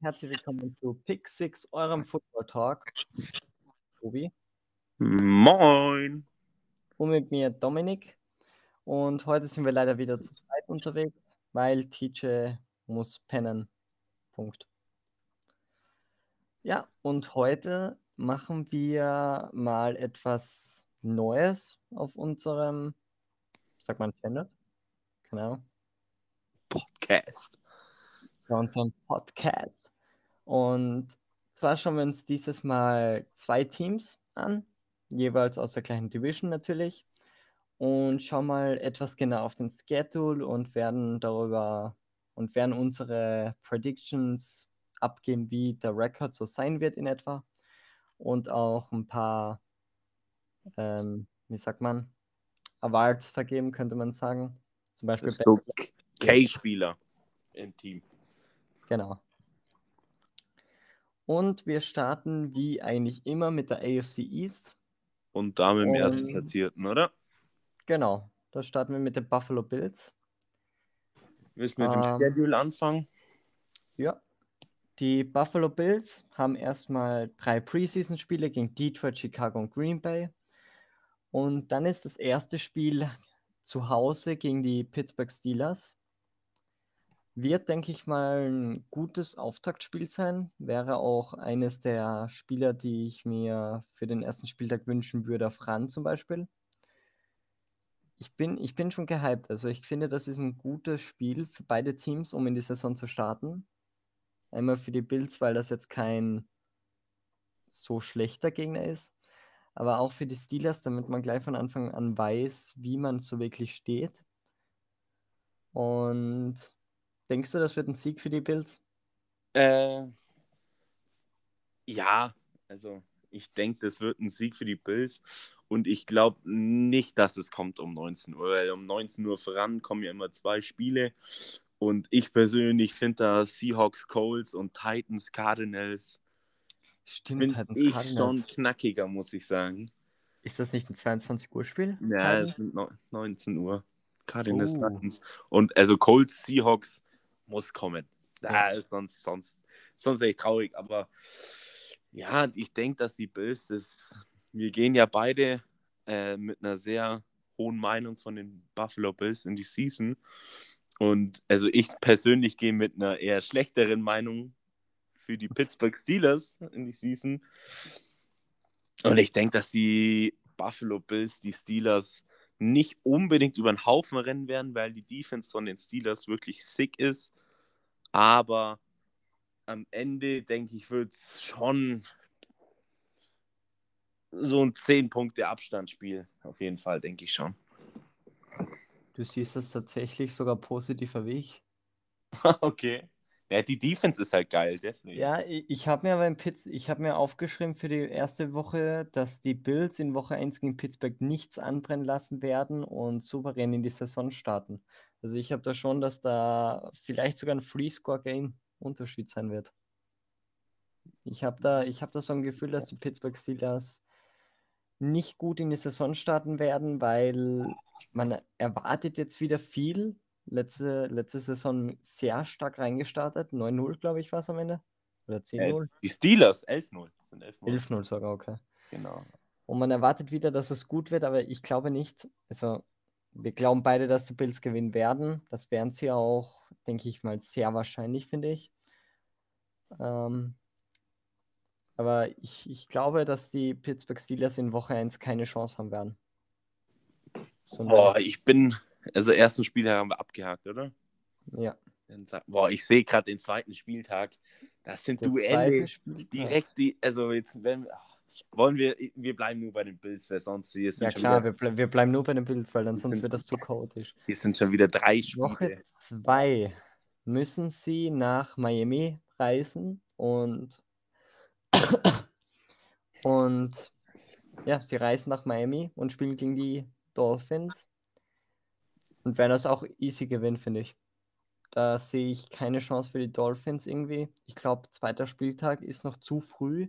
herzlich willkommen zu Pick 6, eurem Football Talk. Tobi. Moin. Und mit mir Dominik. Und heute sind wir leider wieder zu zweit unterwegs, weil TJ muss pennen. Punkt. Ja, und heute machen wir mal etwas Neues auf unserem, sag mal, Channel. Ahnung. Podcast. Bei unserem Podcast. Und zwar schauen wir uns dieses Mal zwei Teams an, jeweils aus der gleichen Division natürlich. Und schauen mal etwas genau auf den Schedule und werden darüber und werden unsere Predictions abgeben, wie der Rekord so sein wird in etwa. Und auch ein paar, ähm, wie sagt man, Awards vergeben, könnte man sagen. Zum Beispiel. K-Spieler im Team. Genau. Und wir starten wie eigentlich immer mit der AFC East. Und da mit dem Und- ersten Platzierten, oder? Genau. Da starten wir mit den Buffalo Bills. Willst du mit dem Ähm, Schedule anfangen? Ja. Die Buffalo Bills haben erstmal drei Preseason-Spiele gegen Detroit, Chicago und Green Bay. Und dann ist das erste Spiel zu Hause gegen die Pittsburgh Steelers. Wird, denke ich mal, ein gutes Auftaktspiel sein. Wäre auch eines der Spieler, die ich mir für den ersten Spieltag wünschen würde, auf Ran zum Beispiel. Ich bin, ich bin schon gehypt. Also ich finde, das ist ein gutes Spiel für beide Teams, um in die Saison zu starten. Einmal für die Bills, weil das jetzt kein so schlechter Gegner ist. Aber auch für die Steelers, damit man gleich von Anfang an weiß, wie man so wirklich steht. Und denkst du, das wird ein Sieg für die Bills? Äh, ja, also ich denke, das wird ein Sieg für die Bills. Und ich glaube nicht, dass es kommt um 19 Uhr, weil um 19 Uhr voran kommen ja immer zwei Spiele. Und ich persönlich finde da Seahawks, Colts und Titans, Cardinals, Stimmt, Titans ich Cardinals. schon knackiger, muss ich sagen. Ist das nicht ein 22 Uhr Spiel? Ja, es sind neun- 19 Uhr. Cardinals, Oh. Titans. Und also Colts, Seahawks muss kommen. Ja. Ja, sonst, sonst, sonst echt traurig. Aber ja, ich denke, dass die Bills das. Wir gehen ja beide äh, mit einer sehr hohen Meinung von den Buffalo Bills in die Season. Und also ich persönlich gehe mit einer eher schlechteren Meinung für die Pittsburgh Steelers in die Season. Und ich denke, dass die Buffalo Bills, die Steelers, nicht unbedingt über den Haufen rennen werden, weil die Defense von den Steelers wirklich sick ist. Aber am Ende, denke ich, wird es schon so ein 10-Punkte-Abstandsspiel. Auf jeden Fall, denke ich schon. Du siehst das tatsächlich sogar positiver wie ich. okay. Ja, die Defense ist halt geil, deswegen. Ja, ich, ich habe mir aber in Pitts, ich habe mir aufgeschrieben für die erste Woche, dass die Bills in Woche 1 gegen Pittsburgh nichts anbrennen lassen werden und souverän in die Saison starten. Also ich habe da schon, dass da vielleicht sogar ein Free-Score-Game Unterschied sein wird. Ich habe da, ich habe da so ein Gefühl, dass die Pittsburgh Steelers nicht gut in die Saison starten werden, weil man erwartet jetzt wieder viel. Letzte, letzte Saison sehr stark reingestartet. 9-0, glaube ich, war es am Ende. Oder Äh, 10-0? die Steelers, 11-0. Sind 11-0. 11-0 sogar, okay. Genau. Und man erwartet wieder, dass es gut wird, aber ich glaube nicht. Also, wir glauben beide, dass die Bills gewinnen werden. Das wären sie auch, denke ich mal, sehr wahrscheinlich, finde ich. Ähm, aber ich, ich glaube, dass die Pittsburgh Steelers in Woche 1 keine Chance haben werden. Sondern, Boah, ich bin. Also, ersten Spieltag haben wir abgehakt, oder? ja, Boah, ich sehe gerade den zweiten Spieltag. Das sind der Duelle. Direkt die. Also, jetzt, wenn. ach, wollen wir. Wir bleiben nur bei den Bills, weil sonst hier sind, Ja, klar, wieder, wir, ble wir bleiben nur bei den Bills, weil dann sonst sind- wird das zu chaotisch. hier sind schon wieder drei Spiele. Woche 2 müssen sie nach Miami reisen und, und ja, sie reisen nach Miami und spielen gegen die Dolphins und das auch easy gewinnen, finde ich. Da sehe ich keine Chance für die Dolphins irgendwie. Ich glaube, zweiter Spieltag ist noch zu früh.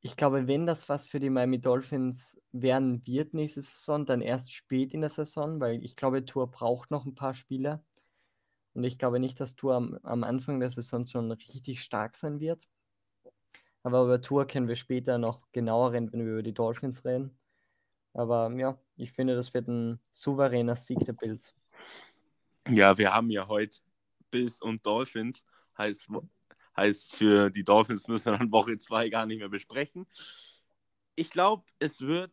Ich glaube, wenn das was für die Miami Dolphins werden wird nächste Saison, dann erst spät in der Saison, weil ich glaube, Tour braucht noch ein paar Spieler. Und ich glaube nicht, dass Tour am, am Anfang der Saison schon richtig stark sein wird. Aber über Tour können wir später noch genauer reden, wenn wir über die Dolphins reden. Aber ja, ich finde, das wird ein souveräner Sieg der Bills. Ja, wir haben ja heute Bills und Dolphins. Heißt, heißt für die Dolphins müssen wir dann Woche 2 gar nicht mehr besprechen. Ich glaube, es wird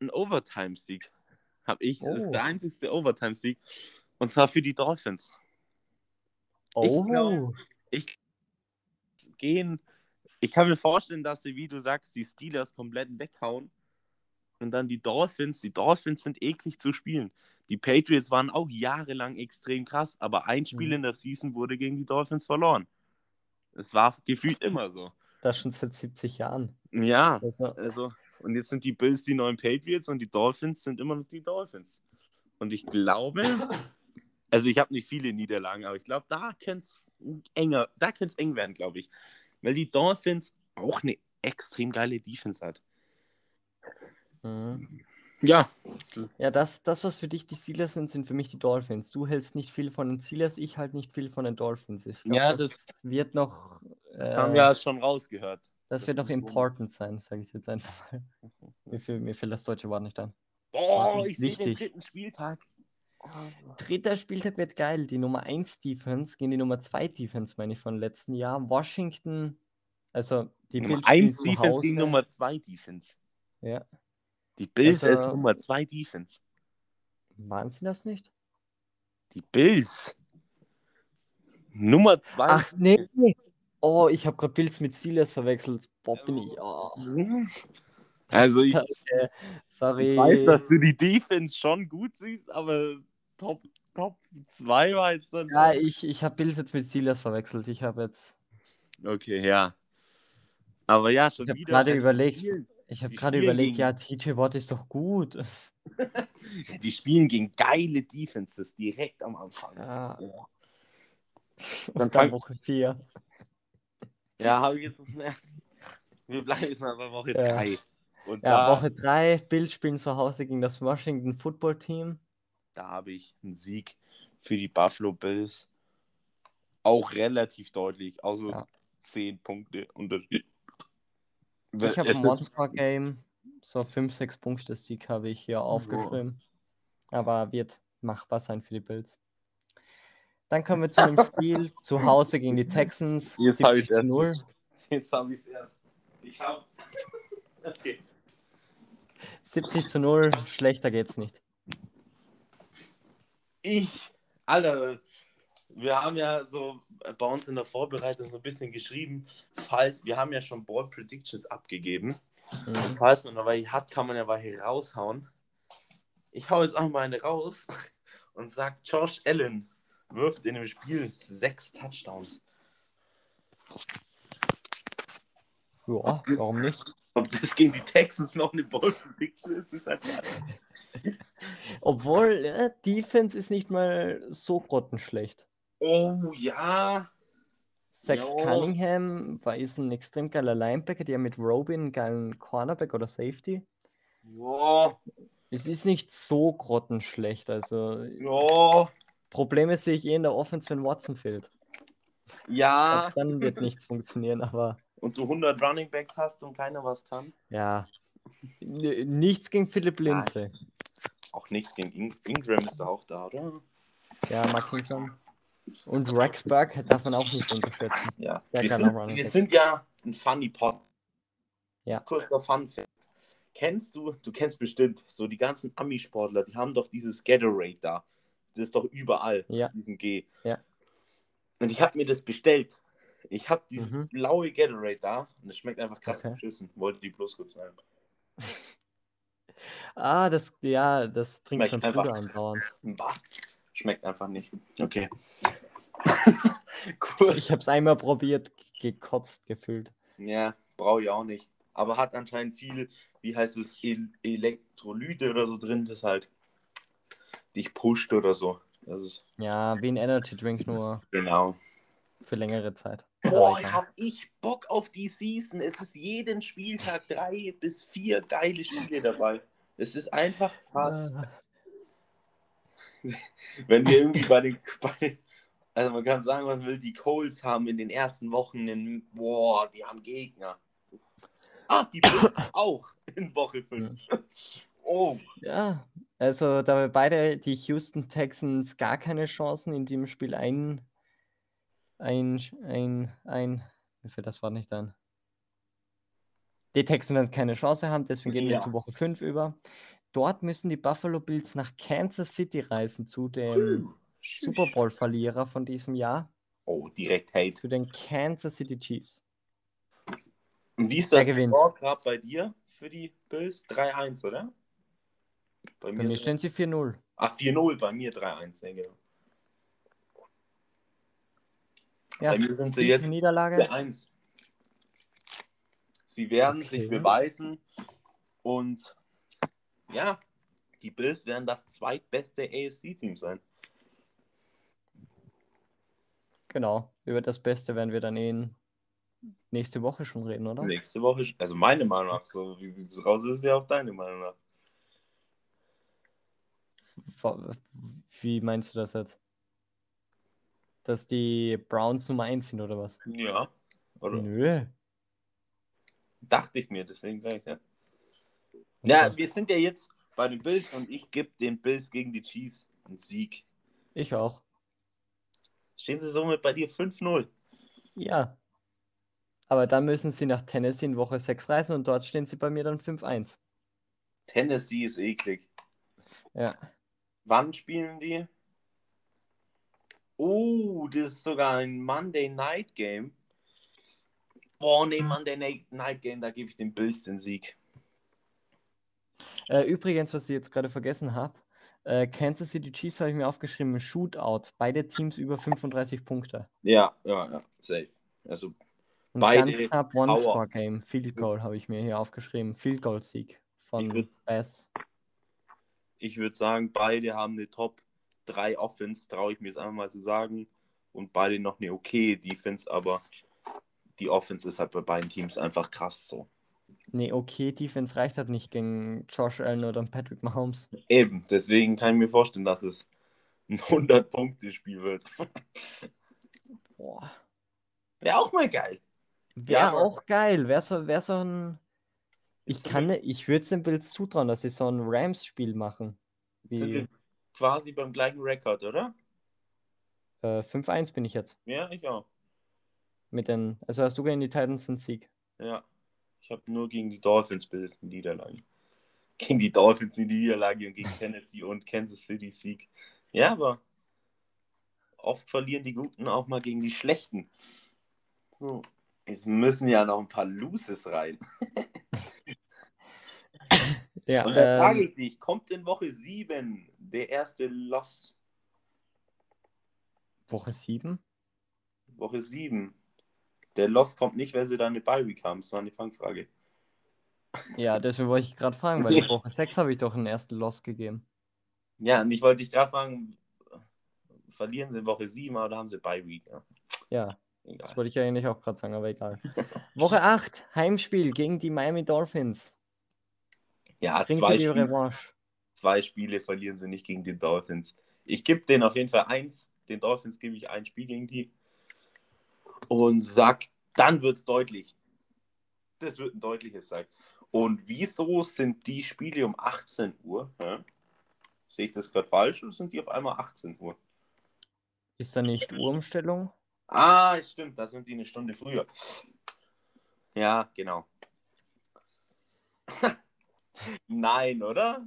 ein Overtime-Sieg. Habe ich. Oh. Das ist der oh. einzigste Overtime-Sieg. Und zwar für die Dolphins. Oh. Ich glaube, ich gehen. Ich kann mir vorstellen, dass sie, wie du sagst, die Steelers komplett weghauen. Und dann die Dolphins. Die Dolphins sind eklig zu spielen. Die Patriots waren auch jahrelang extrem krass, aber ein Spiel mhm. in der Season wurde gegen die Dolphins verloren. Es war gefühlt immer so. Das schon seit 70 Jahren. Ja, also, also und jetzt sind die Bills die neuen Patriots und die Dolphins sind immer noch die Dolphins. Und ich glaube, also ich habe nicht viele Niederlagen, aber ich glaube, da könnte es enger, da könnte es eng werden, glaube ich. Weil die Dolphins auch eine extrem geile Defense hat. Mhm. Ja. Ja, das, das, was für dich die Steelers sind, sind für mich die Dolphins. Du hältst nicht viel von den Steelers, ich halt nicht viel von den Dolphins. Ich glaub, ja, das, das, wird noch. Das äh, haben wir ja schon rausgehört. Das wird noch important sein, sage ich jetzt einfach mal. Mir, fehlt, mir fehlt das deutsche Wort nicht an. Boah, ich sehe den dritten Spieltag. Dritter Spieltag wird geil. Die Nummer 1 Defense gegen die Nummer 2 Defense, meine ich, von letzten Jahr. Washington, also die Nummer 1 Defense gegen Nummer 2 Defense. Ja. Die Bills also, als Nummer 2 Defense. Waren sie das nicht? Die Bills. Nummer 2. Ach, nee. Oh, ich habe gerade Bills mit Steelers verwechselt. Boah, bin ich. Oh. Also, ich, äh, sorry. ich weiß, dass du die Defense schon gut siehst, aber Top, Top 2 war jetzt dann. Ja, ich, ich habe Bills jetzt mit Steelers verwechselt. Ich habe jetzt. Okay, ja. Aber ja, schon ich wieder. gerade überlegt. Spielen, ich habe gerade überlegt, gegen... ja, TJ Watt ist doch gut. die spielen gegen geile Defenses direkt am Anfang. Ja. Oh. Dann, dann Woche 4. Ja, habe ich jetzt. Wir bleiben jetzt mal bei Woche 3. Ja. Und ja, da, Woche 3, Bild spielen zu Hause gegen das Washington Football Team. Da habe ich einen Sieg für die Buffalo Bills. Auch relativ deutlich. Also ja. 10 Punkte Unterschied. Ich habe ein Monster-Game. So 5, 6 Punkte Sieg habe ich hier aufgeschrieben. Aber wird machbar sein für die Bills. Dann kommen wir zu dem Spiel zu Hause gegen die Texans. Jetzt 70 zu 0. Jetzt habe ich es erst. Ich habe. okay. 70 zu 0, schlechter geht's nicht. Ich, Alter, wir haben ja so bei uns in der Vorbereitung so ein bisschen geschrieben, falls, wir haben ja schon Board Predictions abgegeben. Mhm. Falls man noch welche hat, kann man ja welche raushauen. Ich hau jetzt auch mal eine raus und sag, Josh Allen wirft in dem Spiel sechs Touchdowns. Ja, warum nicht? Ob das gegen die Texans noch eine Ball Prediction ist, ist halt Obwohl, ja, Defense ist nicht mal so grottenschlecht. Oh ja. Zach jo. Cunningham war ist ein extrem geiler Linebacker, der mit Robin einen geilen Cornerback oder Safety. Ja. Es ist nicht so grottenschlecht, also. Ja. Probleme sehe ich eh in der Offense, wenn Watson fehlt. Ja. Also dann wird nichts funktionieren, aber. Und du 100 Running Backs hast und keiner was kann? Ja. Nichts gegen Philipp Lindsay. Auch nichts gegen In Ingram ist auch da, oder? Ja, Mark Ingram. Und Rexberg darf man auch nicht unterschätzen. Ja. wir sind, wir sind ja ein Funny Pot. Ja. Kurzer Fun Fact. Kennst du, du kennst bestimmt, so die ganzen Ami-Sportler, die haben doch dieses Gatorade da. Das ist doch überall, ja. diesem G. Ja. Und ich habe mir das bestellt. Ich habe dieses mhm. blaue Gatorade da und es schmeckt einfach krass okay. beschissen. Wollte die bloß kurz sagen. ah, das, ja, das trinkt schon andauernd. Schmeckt einfach nicht. Okay. cool. Ich habe es einmal probiert, gekotzt gefühlt. Ja, brauche ich auch nicht. Aber hat anscheinend viel, wie heißt es, El Elektrolyte oder so drin, das halt dich pusht oder so. Das ist ja, wie ein Energy Drink nur. Genau. Für längere Zeit. Boah, hab ich Bock auf die Season. Es ist jeden Spieltag drei bis vier geile Spiele dabei. Es ist einfach krass. Wenn wir irgendwie bei den, bei den Also man kann sagen, was will, die Colts haben in den ersten Wochen in, boah, die haben Gegner. Ah, die Bills auch in Woche 5. Oh. Ja, also da wir beide die Houston Texans gar keine Chancen in dem Spiel ein, ein, ein, ein, mir fällt das Wort nicht ein. Die Texans keine Chance haben, deswegen gehen wir Ja. zu Woche 5 über. Dort müssen die Buffalo Bills nach Kansas City reisen, zu dem Super Bowl-Verlierer von diesem Jahr, Oh, direkt Hate. zu den Kansas City Chiefs. Und wie ist das? Score gerade bei dir für die Bills? 3-1, oder? Bei mir stehen sie 4-0. Ach, 4-0, bei mir 3-1, ja, genau. Ja, Bei mir sind sie jetzt Niederlage. 1. Sie werden Okay. sich beweisen und ja, die Bills werden das zweitbeste AFC-Team sein. Genau, über das Beste werden wir dann in nächste Woche schon reden, oder? Nächste Woche, also meine Meinung nach, so wie sieht es raus, ist ja auch deine Meinung nach. Wie meinst du das jetzt? Dass die Browns Nummer 1 sind oder was? Ja, oder? Nö. Dachte ich mir, deswegen sage ich ja. Ja, wir sind ja jetzt bei den Bills und ich gebe den Bills gegen die Chiefs einen Sieg. Ich auch. Stehen sie somit bei dir 5-0? Ja. Aber dann müssen sie nach Tennessee in Woche 6 reisen und dort stehen sie bei mir dann 5-1. Tennessee ist eklig. Ja. Wann spielen die? Oh, das ist sogar ein Monday Night Game. Oh, nee, Monday Night- Night Game, da gebe ich den Bills den Sieg. Äh, übrigens, was ich jetzt gerade vergessen habe, äh, Kansas City Chiefs habe ich mir aufgeschrieben, Shootout. Beide Teams über 35 Punkte. Ja, ja, ja, safe. Also, Und Beide ganz knapp. One-Score-Game. Field Goal habe ich mir hier aufgeschrieben. Field Goal-Sieg von Ich würd- Bass. ich würde sagen, beide haben eine Top 3 Offense, traue ich mir jetzt einfach mal zu sagen. Und beide noch eine okay Defense, aber die Offense ist halt bei beiden Teams einfach krass so. Nee, okay, Defense reicht halt nicht gegen Josh Allen oder Patrick Mahomes. Eben, deswegen kann ich mir vorstellen, dass es ein 100-Punkte-Spiel wird. Boah. Wäre auch mal geil. Wäre Ja, auch geil. Wäre so, wär so ein. Ich kann, ne- ich würde es den Bills zutrauen, dass sie so ein Rams-Spiel machen. Sind Wie wir quasi beim gleichen Rekord, oder? äh, 5-1 bin ich jetzt. Ja, ich auch. Mit den, also hast du gegen die Titans einen Sieg. Ja. Ich habe nur gegen die Dolphins eine Niederlage. Gegen die Dolphins eine Niederlage und gegen Tennessee und Kansas City Sieg. Ja, aber oft verlieren die Guten auch mal gegen die Schlechten. So. Es müssen ja noch ein paar Loses rein. Ja, Und dann frage ähm, ich dich, kommt in Woche 7 der erste Loss? Woche 7? Woche 7. Der Loss kommt nicht, weil sie da eine Bye-Week haben. Das war eine Fangfrage. Ja, deswegen wollte ich gerade fragen, weil in Woche 6 habe ich doch einen ersten Loss gegeben. Ja, und ich wollte dich gerade fragen, verlieren sie in Woche 7 oder haben sie Bye-Week? Ja, Ja, das egal. wollte ich eigentlich auch gerade sagen, aber egal. Woche 8, Heimspiel gegen die Miami Dolphins. Ja, Kriegen zwei Spiele, zwei Spiele verlieren sie nicht gegen die Dolphins. Ich gebe denen auf jeden Fall eins. Den Dolphins gebe ich ein Spiel gegen die. Und sag, dann wird es deutlich. Das wird ein deutliches sein. Und wieso sind die Spiele um 18 Uhr? Hä? Sehe ich das gerade falsch oder sind die auf einmal 18 Uhr? Ist da nicht Uhrumstellung? Ah, stimmt, da sind die eine Stunde früher. Ja, genau. Nein, oder?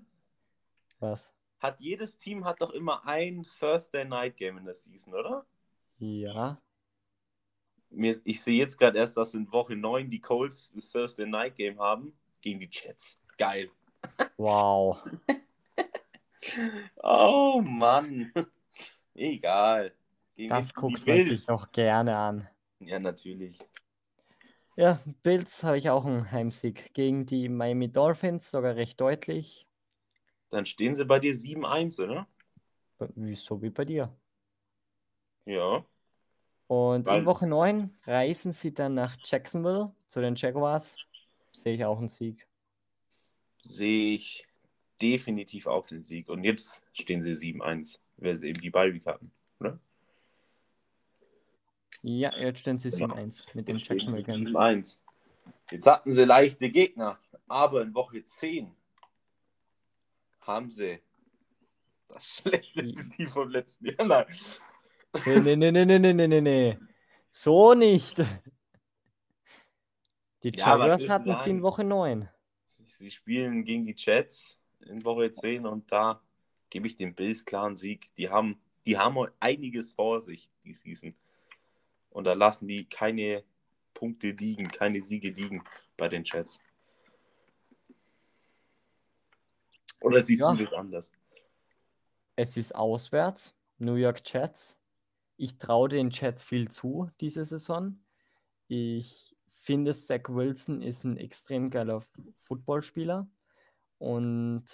Was? Hat jedes Team hat doch immer ein Thursday Night Game in der Season, oder? Ja. Mir, ich sehe jetzt gerade erst, dass in Woche 9 die Colts das Thursday Night Game haben gegen die Jets. Geil. Wow. Oh Mann. Egal. Gegen Das guckt man sich doch gerne an. Ja, natürlich. Ja, Bills habe ich auch einen Heimsieg gegen die Miami Dolphins, sogar recht deutlich. Dann stehen sie bei dir 7-1, oder? Wieso wie bei dir. Ja. Und Weil- in Woche 9 reisen sie dann nach Jacksonville zu den Jaguars. Sehe ich auch einen Sieg. Sehe ich definitiv auch den Sieg. Und jetzt stehen sie 7-1, weil sie eben die Bye Week hatten, oder? Ja, jetzt stehen sie 7-1 mit den Jacksonville Camp. 7-1. Jetzt hatten sie leichte Gegner, aber in Woche 10 haben sie das schlechteste Team vom letzten Jahr. Nein. Nee, nee, nee, nee, nee, nee, nee, nee. So nicht. Die Ja, Jaguars du hatten sie in Woche 9. Sie spielen gegen die Jets in Woche 10 und da gebe ich den Bills klaren Sieg. Die haben, die haben einiges vor sich, die Season. Und da lassen die keine Punkte liegen, keine Siege liegen bei den Jets. Oder siehst Ja. du das anders? Es ist auswärts, New York Jets. Ich traue den Jets viel zu diese Saison. Ich finde, Zach Wilson ist ein extrem geiler F- Footballspieler und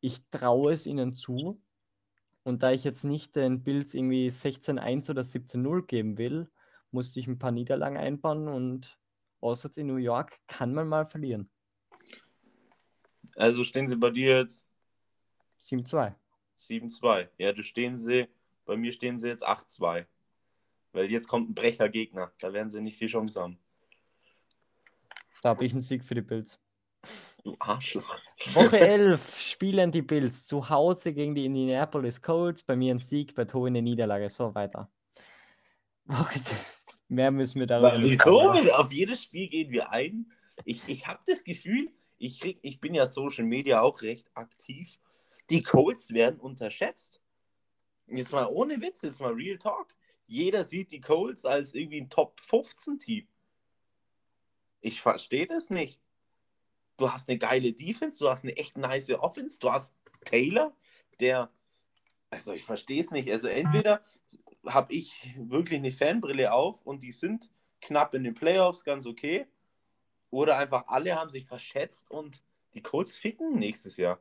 ich traue es ihnen zu. Und da ich jetzt nicht den Bills irgendwie 16-1 oder 17-0 geben will, musste ich ein paar Niederlagen einbauen und auswärts in New York kann man mal verlieren. Also stehen sie bei dir jetzt 7-2. 7-2. Ja, du stehen sie, bei mir stehen sie jetzt 8-2. Weil jetzt kommt ein Brechergegner. Da werden sie nicht viel Chance haben. Da habe ich einen Sieg für die Bills. Du Arschloch. Woche 11 spielen die Bills zu Hause gegen die Indianapolis Colts. Bei mir ein Sieg, bei Tobi eine Niederlage. So weiter. Woche Mehr müssen wir darüber nicht Wieso? sagen. Auf jedes Spiel gehen wir ein. Ich, ich habe das Gefühl, ich, krieg, ich bin ja Social Media auch recht aktiv. Die Colts werden unterschätzt. Jetzt mal ohne Witz, jetzt mal Real Talk. Jeder sieht die Colts als irgendwie ein Top 15 Team. Ich verstehe das nicht. Du hast eine geile Defense, du hast eine echt nice Offense, du hast Taylor, der, also ich verstehe es nicht. Also entweder habe ich wirklich eine Fanbrille auf und die sind knapp in den Playoffs ganz okay, oder einfach alle haben sich verschätzt und die Colts ficken nächstes Jahr.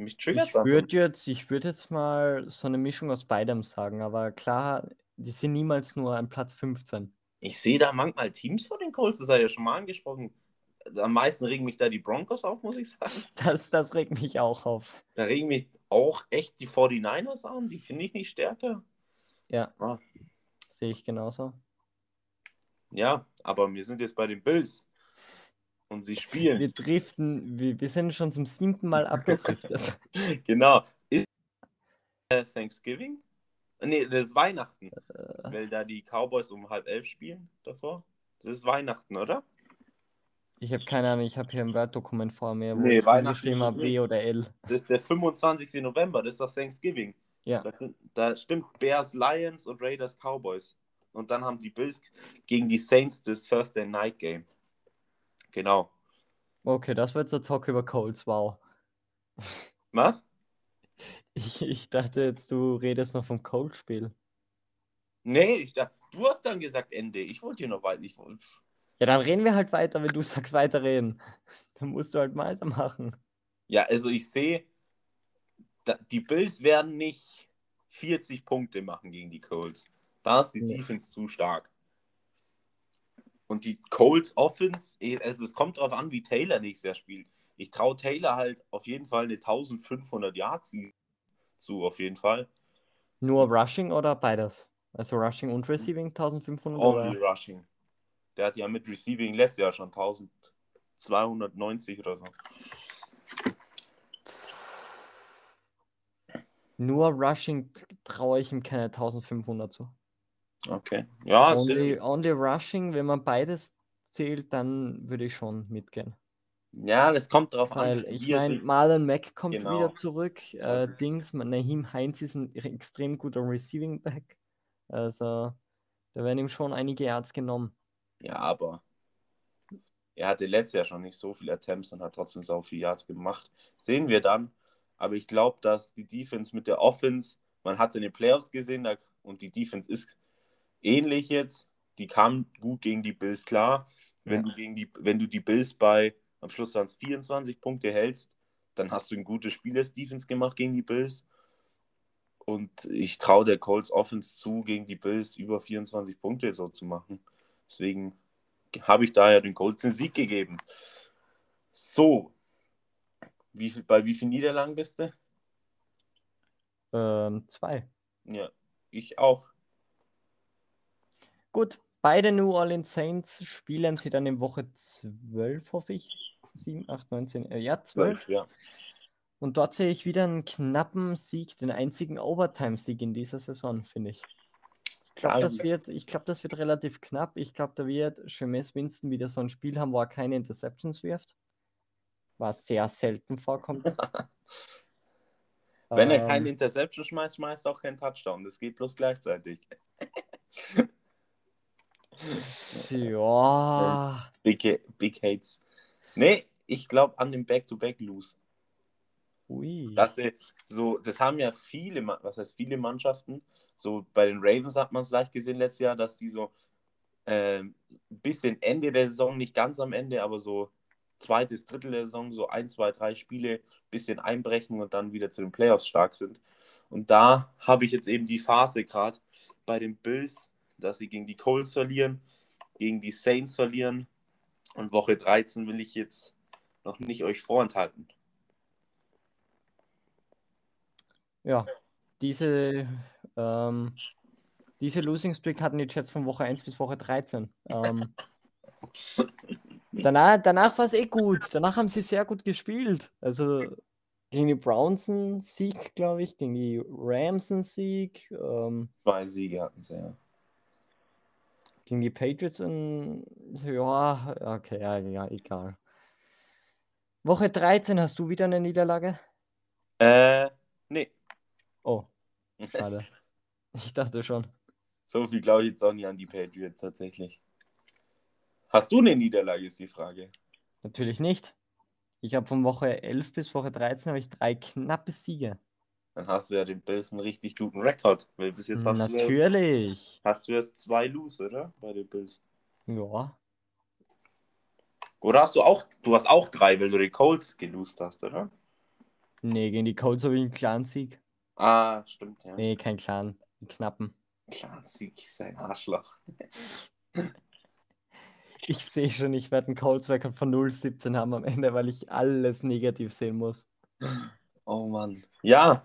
Mich triggert Ich würde jetzt, ich würd jetzt mal so eine Mischung aus beidem sagen, aber klar, die sind niemals nur an Platz 15. Ich sehe da manchmal Teams vor den Colts, das hat ja schon mal angesprochen. Am meisten regen mich da die Broncos auf, muss ich sagen. Das, das regt mich auch auf. Da regen mich auch echt die 49ers an, die finde ich nicht stärker. Ja, Ah. sehe ich genauso. Ja, aber wir sind jetzt bei den Bills und sie spielen. Wir driften, wir, wir sind schon zum siebten Mal abgedriftet. genau. Ist Thanksgiving? Nee, das ist Weihnachten. Äh, Weil da die Cowboys um halb elf spielen davor. Das ist Weihnachten, oder? ich habe keine Ahnung, ich habe hier ein Word-Dokument vor mir, wo Nee, ich geschrieben habe, nicht. oder L. Das ist der 25. November, das ist auf Thanksgiving. Ja. Das sind, da stimmt Bears, Lions und Raiders, Cowboys. Und dann haben die Bills gegen die Saints das Thursday Night Game. Genau. Okay, das wird so Talk über Colts, wow. Was? Ich, ich dachte jetzt, du redest noch vom Colts-Spiel. Nee, ich dachte, du hast dann gesagt Ende. Ich wollte hier noch weiter. Ich wollte. Ja, dann reden wir halt weiter, wenn du sagst weiterreden. Dann musst du halt weitermachen. Ja, also ich sehe, die Bills werden nicht 40 Punkte machen gegen die Colts. Da ist die Ja. Defense zu stark. Und die Colts Offense, eh, also es kommt darauf an, wie Taylor nächstes Jahr spielt. Ich traue Taylor halt auf jeden Fall eine 1500 Yards zu, auf jeden Fall. Nur Rushing oder beides? Also Rushing und Receiving 1500 Only oder? Rushing. Der hat ja mit Receiving letztes Jahr schon 1290 oder so. Nur Rushing traue ich ihm keine 1500 zu. Okay. Ja, Only, sehr- only Rushing, wenn man beides zählt, dann würde ich schon mitgehen. ja, das kommt drauf Weil an. ich meine, Marlon Mack kommt Genau. wieder zurück. Äh, Dings, Naheem Heinz ist ein extrem guter Receiving Back. Also, da werden ihm schon einige Yards genommen. Ja, aber er hatte letztes Jahr schon nicht so viele Attempts und hat trotzdem so viele Yards gemacht. Sehen wir dann. Aber ich glaube, dass die Defense mit der Offense, man hat es in den Playoffs gesehen da, und die Defense ist ähnlich jetzt. Die kam gut gegen die Bills klar. Wenn, Ja. du gegen die, wenn du die Bills bei, am Schluss waren es 24 Punkte hältst, dann hast du ein gutes Spiel als Defense gemacht gegen die Bills. Und ich traue der Colts Offense zu, gegen die Bills über 24 Punkte so zu machen. Deswegen habe ich daher den Colts den Sieg gegeben. So. Wie viel, bei wie vielen Niederlagen bist du? Ähm, zwei. Ja, ich auch. Gut, beide New Orleans Saints spielen sie dann in Woche 12, hoffe ich. 7, 8, 19, äh, ja, 12. 12, ja. Und dort sehe ich wieder einen knappen Sieg, den einzigen Overtime-Sieg in dieser Saison, finde ich. Ich glaube, das, wird, ich glaub, das wird relativ knapp. Ich glaube, da wird Jameis Winston wieder so ein Spiel haben, wo er keine Interceptions wirft. Was sehr selten vorkommt. Wenn er Ähm, keine Interception schmeißt, schmeißt er auch keinen Touchdown. Das geht bloß gleichzeitig. Ja, Big, Big Hates. Nee, ich glaube an dem Back-to-Back-Lose. ui. Sie so, das haben ja viele, was heißt viele Mannschaften, so bei den Ravens hat man es leicht gesehen letztes Jahr, dass die so ähm, bisschen Ende der Saison, nicht ganz am Ende, aber so zweites Drittel der Saison, so ein, zwei, drei Spiele bisschen einbrechen und dann wieder zu den Playoffs stark sind. Und da habe ich jetzt eben die Phase gerade bei den Bills, dass sie gegen die Colts verlieren, gegen die Saints verlieren und Woche 13 will ich jetzt noch nicht euch vorenthalten. Ja, diese, ähm, diese Losing Streak hatten die Jets von Woche 1 bis Woche 13. Ähm, danach danach war es eh gut. Danach haben sie sehr gut gespielt. Also gegen die Browns ein Sieg, glaube ich, gegen die Rams ein Sieg, ähm, Zwei Siege hatten sie, ja. Gegen die Patriots ein, ja, okay, ja, ja, egal. Woche 13 hast du wieder eine Niederlage? Äh, nee. Oh, schade. Ich dachte schon. So viel glaube ich jetzt auch nicht an die Patriots tatsächlich. Hast du eine Niederlage, ist die Frage. Natürlich nicht. Ich habe von Woche 11 bis Woche 13 habe ich drei knappe Siege. Dann hast du ja den Bills einen richtig guten Rekord. Weil bis jetzt hast du, erst, Natürlich. hast du erst zwei Lose, oder? Bei den Bills. Ja. Oder hast du auch, du hast auch drei, weil du die Colts gelost hast, oder? Nee, gegen die Colts habe ich einen klaren Sieg. Ah, stimmt, ja. Nee, kein klaren. Einen knappen. Klar, Sieg ist ein Arschloch. Ich sehe schon, ich werde einen Colts-Record von 0-17 haben am Ende, weil ich alles negativ sehen muss. Oh Mann. Ja,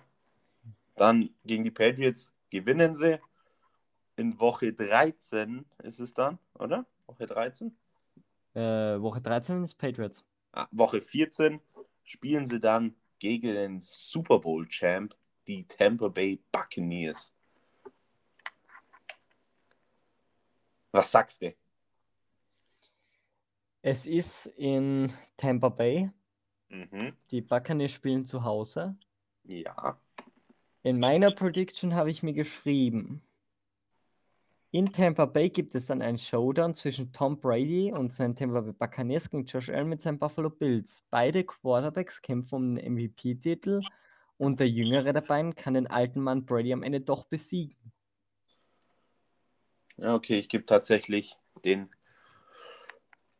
dann gegen die Patriots gewinnen sie. In Woche 13 ist es dann, oder? Woche 13? Äh, Woche 13 ist Patriots. Ah, Woche 14 spielen sie dann gegen den Super Bowl Champ, die Tampa Bay Buccaneers. Was sagst du? Es ist in Tampa Bay. Mhm. Die Buccaneers spielen zu Hause. Ja. In meiner Prediction habe ich mir geschrieben, in Tampa Bay gibt es dann einen Showdown zwischen Tom Brady und seinen Tampa Bay Buccaneers gegen Josh Allen mit seinen Buffalo Bills. Beide Quarterbacks kämpfen um den MVP-Titel und der jüngere der beiden kann den alten Mann Brady am Ende doch besiegen. Okay, ich gebe tatsächlich den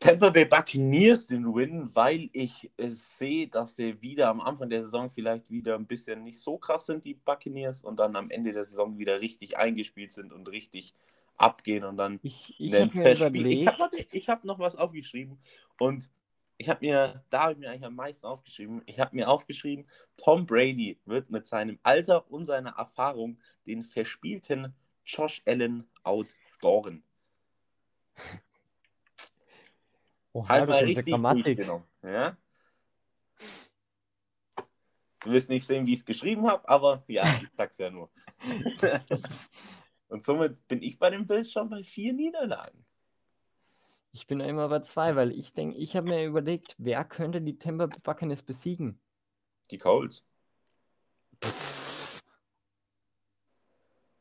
Tampa Bay Buccaneers den Win, weil ich äh, sehe, dass sie wieder am Anfang der Saison vielleicht wieder ein bisschen nicht so krass sind, die Buccaneers, und dann am Ende der Saison wieder richtig eingespielt sind und richtig abgehen und dann Ich, ich ein Festspiel. Ich habe hab noch was aufgeschrieben und ich habe mir, da habe ich mir eigentlich am meisten aufgeschrieben, ich habe mir aufgeschrieben, Tom Brady wird mit seinem Alter und seiner Erfahrung den verspielten Josh Allen outscoren. Oha, Halt du mal richtig Grammatik. durchgenommen. Ja? Du wirst nicht sehen, wie ich es geschrieben habe, aber ja, ich sag's ja nur. und somit bin ich bei den Bills schon bei vier Niederlagen. Ich bin immer bei zwei, weil ich denke, ich habe mir überlegt, wer könnte die Tampa Buccaneers besiegen? Die Colts.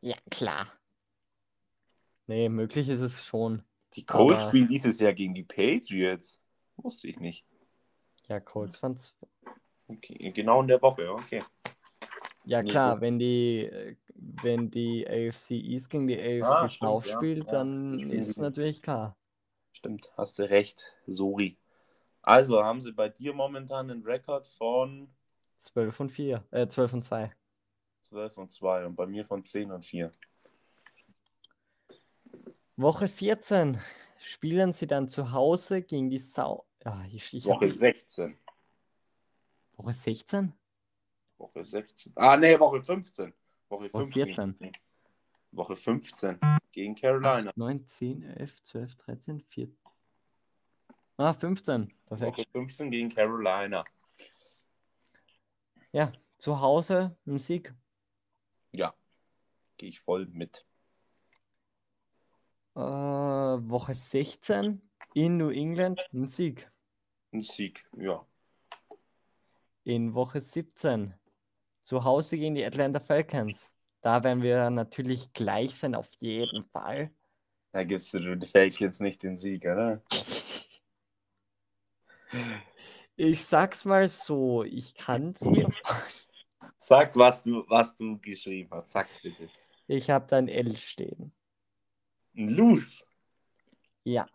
Ja, klar. Nee, möglich ist es schon. Die Colts Aber- spielen dieses Jahr gegen die Patriots. Wusste ich nicht. Ja, Colts fand's. Okay, genau in der Woche, okay. Ja, klar, wenn die, wenn die AFC East gegen die AFC Ah, South ja, spielt, ja, dann spielen ist es natürlich klar. Stimmt, hast du recht. Sorry. Also haben sie bei dir momentan einen Rekord von 12 und 4, äh, 12 und 2. 12 und 2 und bei mir von 10 und 4. Woche 14 spielen sie dann zu Hause gegen die Sau. Ja, ich, ich hab- Woche 16. Woche 16? Woche 16. Ah, nee, Woche 15. Woche Woche 15. 14. Woche 15 gegen Carolina. 9, 10, 11, 12, 13, 14. Ah, 15. Perfekt. Woche 15 gegen Carolina. Ja, zu Hause ein Sieg. Ja, gehe ich voll mit. Äh, Woche 16 in New England ein Sieg. Ein Sieg, ja. In Woche 17 zu Hause gegen die Atlanta Falcons. Da werden wir natürlich gleich sein, auf jeden Fall. Da gibst du den Falcons nicht den Sieg, oder? Ich sag's mal so, ich kann's mir. Sag, was du, was du geschrieben hast. Sag's bitte. Ich habe da ein L stehen. Ein Lose. Ja.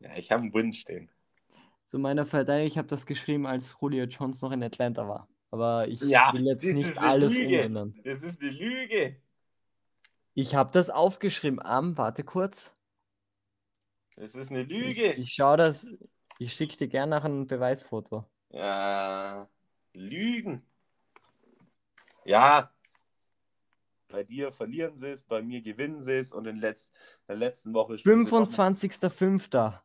Ja, ich habe einen Win stehen. Zu meiner Verteidigung, ich habe das geschrieben, als Julio Jones noch in Atlanta war. Aber ich Ja, will jetzt nicht alles Lüge. umändern. Das ist eine Lüge. Ich habe das aufgeschrieben. Am, warte kurz. Das ist eine Ich, Lüge. ich schaue das. Ich schicke dir gerne nach ein Beweisfoto. Ja, Lügen. Ja, bei dir verlieren sie es, bei mir gewinnen sie es und in letz der letzten Woche spielen sie noch- 25.05.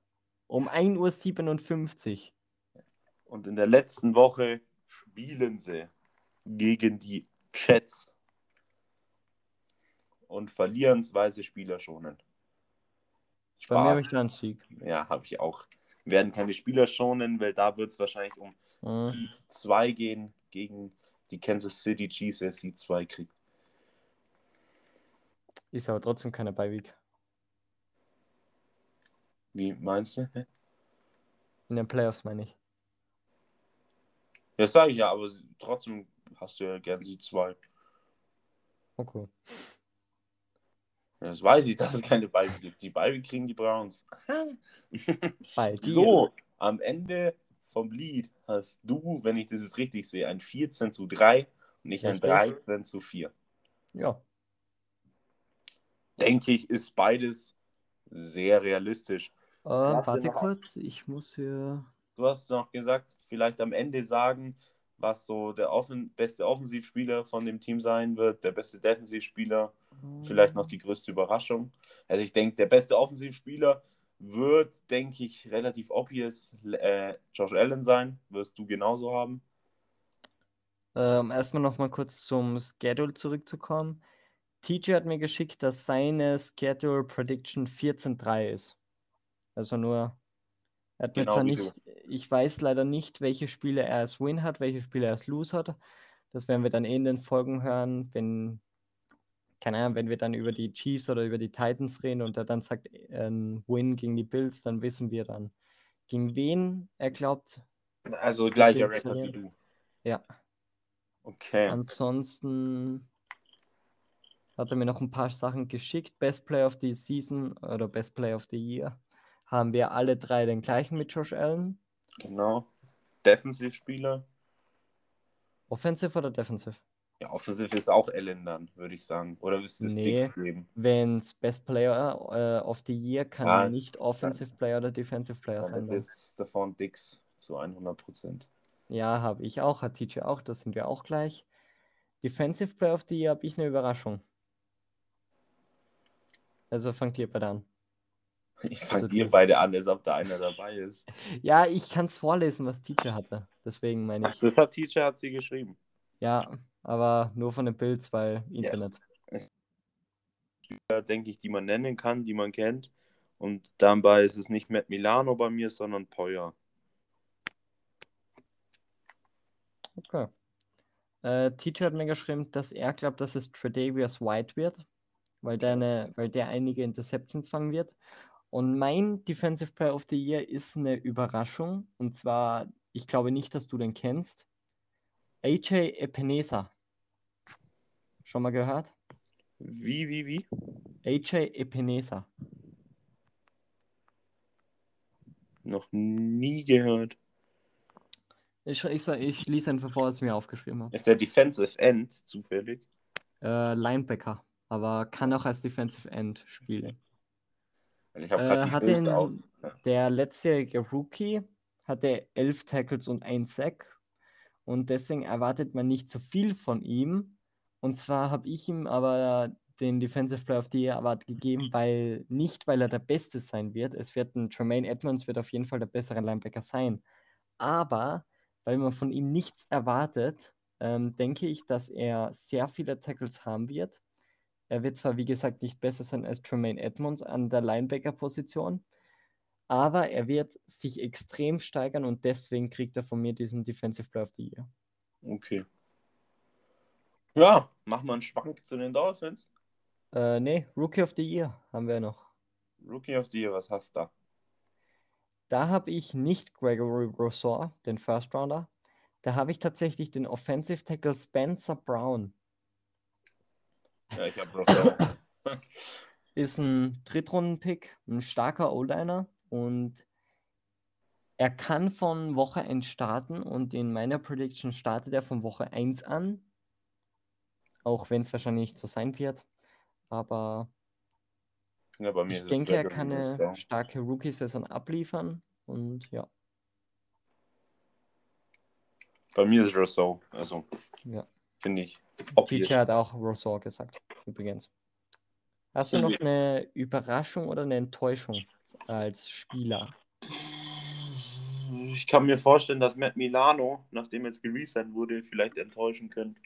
um 1.57 Uhr. und in der letzten Woche spielen sie gegen die Jets und verlieren sie Spieler schonen. Bei mir habe Spaß. ich einen Sieg. Ja, habe ich auch. Werden keine Spieler schonen, weil da wird es wahrscheinlich um Mhm. Seed 2 gehen gegen die Kansas City Chiefs, wer Seed 2 kriegt. Ist aber trotzdem keine Beiweg. Wie meinst du? Hä? In den Playoffs meine ich. Ja, sage ich ja, aber trotzdem hast du ja gern Seed 2. Okay. Das weiß ich, dass es keine Beiweg gibt. Die Beiweg kriegen die Browns. So, am Ende vom Lied hast du, wenn ich das jetzt richtig sehe, ein 14 zu 3 und nicht ein Richtig. 13 zu 4. Ja. Denke ich, ist beides sehr realistisch. Äh, warte kurz, ich muss hier. Du hast noch gesagt, vielleicht am Ende sagen, was so der offen beste Offensivspieler von dem Team sein wird, der beste Defensivspieler, vielleicht noch die größte Überraschung. Also ich denke, der beste Offensivspieler wird, denke ich, relativ obvious äh, Josh Allen sein. Wirst du genauso haben? Ähm, erstmal nochmal kurz zum Schedule zurückzukommen. TJ hat mir geschickt, dass seine Schedule Prediction 14-3 ist. Also nur. Er hat mir Genau zwar wie nicht, ich weiß leider nicht, welche Spiele er als Win hat, welche Spiele er als Lose hat. Das werden wir dann eh in den Folgen hören, wenn, keine Ahnung, wenn wir dann über die Chiefs oder über die Titans reden und er dann sagt, ein Win gegen die Bills, dann wissen wir dann, gegen wen er glaubt. Also gleicher Rekord wie du. Ja. Okay. Ansonsten hat er mir noch ein paar Sachen geschickt. Best Player of the Season oder Best Player of the Year haben wir alle drei den gleichen mit Josh Allen. Genau. Defensivspieler. Offensive oder Defensive? Ja, Offensiv ist auch Allen dann, würde ich sagen. Oder ist das Nee. Dix geben? Wenn es Best Player äh, of the Year kann Ah, nicht Offensive Player oder Defensive Player Dann sein. ist Dann. es Stefan Dix zu 100 Prozent. Ja, habe ich auch, hat TJ auch, das sind wir auch gleich. Defensive Player of the Year habe ich eine Überraschung. Also fangt ihr bei an. Ich fange Also dir beide an, als ob da einer dabei ist. Ja, ich kann es vorlesen, was TJ hatte. Deswegen meine Ach, ich. das hat Teacher hat sie geschrieben. Ja, aber nur von den Bills, weil Internet. Ja, denke ich, die man nennen kann, die man kennt. Und dabei ist es nicht Matt Milano bei mir, sondern Poyer. Okay. Äh, Teacher hat mir geschrieben, dass er glaubt, dass es Tredavious White wird, weil der, eine, weil der einige Interceptions fangen wird. Und mein Defensive Player of the Year ist eine Überraschung. Und zwar, ich glaube nicht, dass du den kennst. AJ Epinesa. Schon mal gehört? Wie, wie, wie? AJ Epinesa. Noch nie gehört. Ich, ich, ich lese einfach vor, was ich mir aufgeschrieben habe. Ist der Defensive End zufällig? Äh, Linebacker, aber kann auch als Defensive End spielen. Ich habe Äh, gerade hat den- auf. Der letztjährige Rookie hatte elf Tackles und ein Sack. Und deswegen erwartet man nicht so viel von ihm. Und zwar habe ich ihm aber den Defensive Player of the Year Award gegeben, weil nicht, weil er der Beste sein wird. Es wird ein Tremaine Edmonds wird auf jeden Fall der bessere Linebacker sein. Aber weil man von ihm nichts erwartet, ähm, denke ich, dass er sehr viele Tackles haben wird. Er wird zwar, wie gesagt, nicht besser sein als Tremaine Edmonds an der Linebacker-Position, aber er wird sich extrem steigern und deswegen kriegt er von mir diesen Defensive Player of the Year. Okay. Ja, machen wir einen Schwank zu den Dolphins. Äh, nee, Rookie of the Year haben wir noch. Rookie of the Year, was hast du da? Da habe ich nicht Gregory Rousseau, den First Rounder. Da habe ich tatsächlich den Offensive Tackle Spencer Brown. Ja, ich habe Rousseau. Ist ein Drittrunden-Pick, ein starker O-Liner und er kann von Woche 1 starten und in meiner Prediction startet er von Woche 1 an. Auch wenn es wahrscheinlich nicht so sein wird. Aber ja, ich denke, er kann eine Rousseau. starke Rookie-Saison abliefern. Und ja, Bei mir ist es Rousseau. Also, ja. finde ich. TJ hat auch Rousseau gesagt, übrigens. Hast du noch eine Überraschung oder eine Enttäuschung als Spieler? Ich kann mir vorstellen, dass Matt Milano, nachdem jetzt gereset wurde, vielleicht enttäuschen könnte.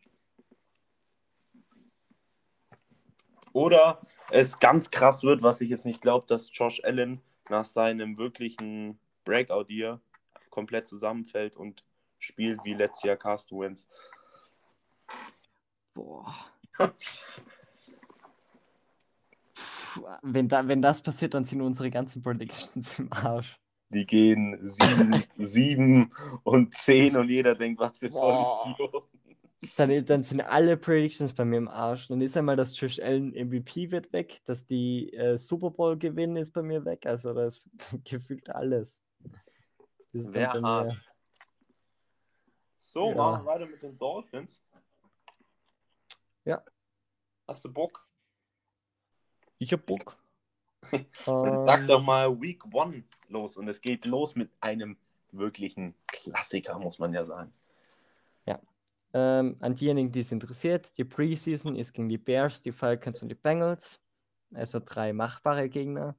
Oder es ganz krass wird, was ich jetzt nicht glaube, dass Josh Allen nach seinem wirklichen Breakout-Year komplett zusammenfällt und spielt wie letztes Jahr Carsten Wentz. Boah. Puh, Wenn, da, wenn das passiert, dann sind unsere ganzen Predictions im Arsch. Die gehen 7, 7 und 10 und jeder denkt, was für. Vollidioten. Dann, dann sind alle Predictions bei mir im Arsch. Dann ist einmal, dass Josh Allen MVP wird weg, dass die äh, Super Bowl gewinnen ist bei mir weg. Also da ist gefühlt alles. Das mir- hart. So, Ja. machen wir weiter mit den Dolphins. Ja. Hast du Bock? Ich hab Bock. Dann sag doch mal Week One los und es geht los mit einem wirklichen Klassiker, muss man ja sagen. Ähm, an diejenigen, die es interessiert, die Preseason ist gegen die Bears, die Falcons und die Bengals. Also drei machbare Gegner.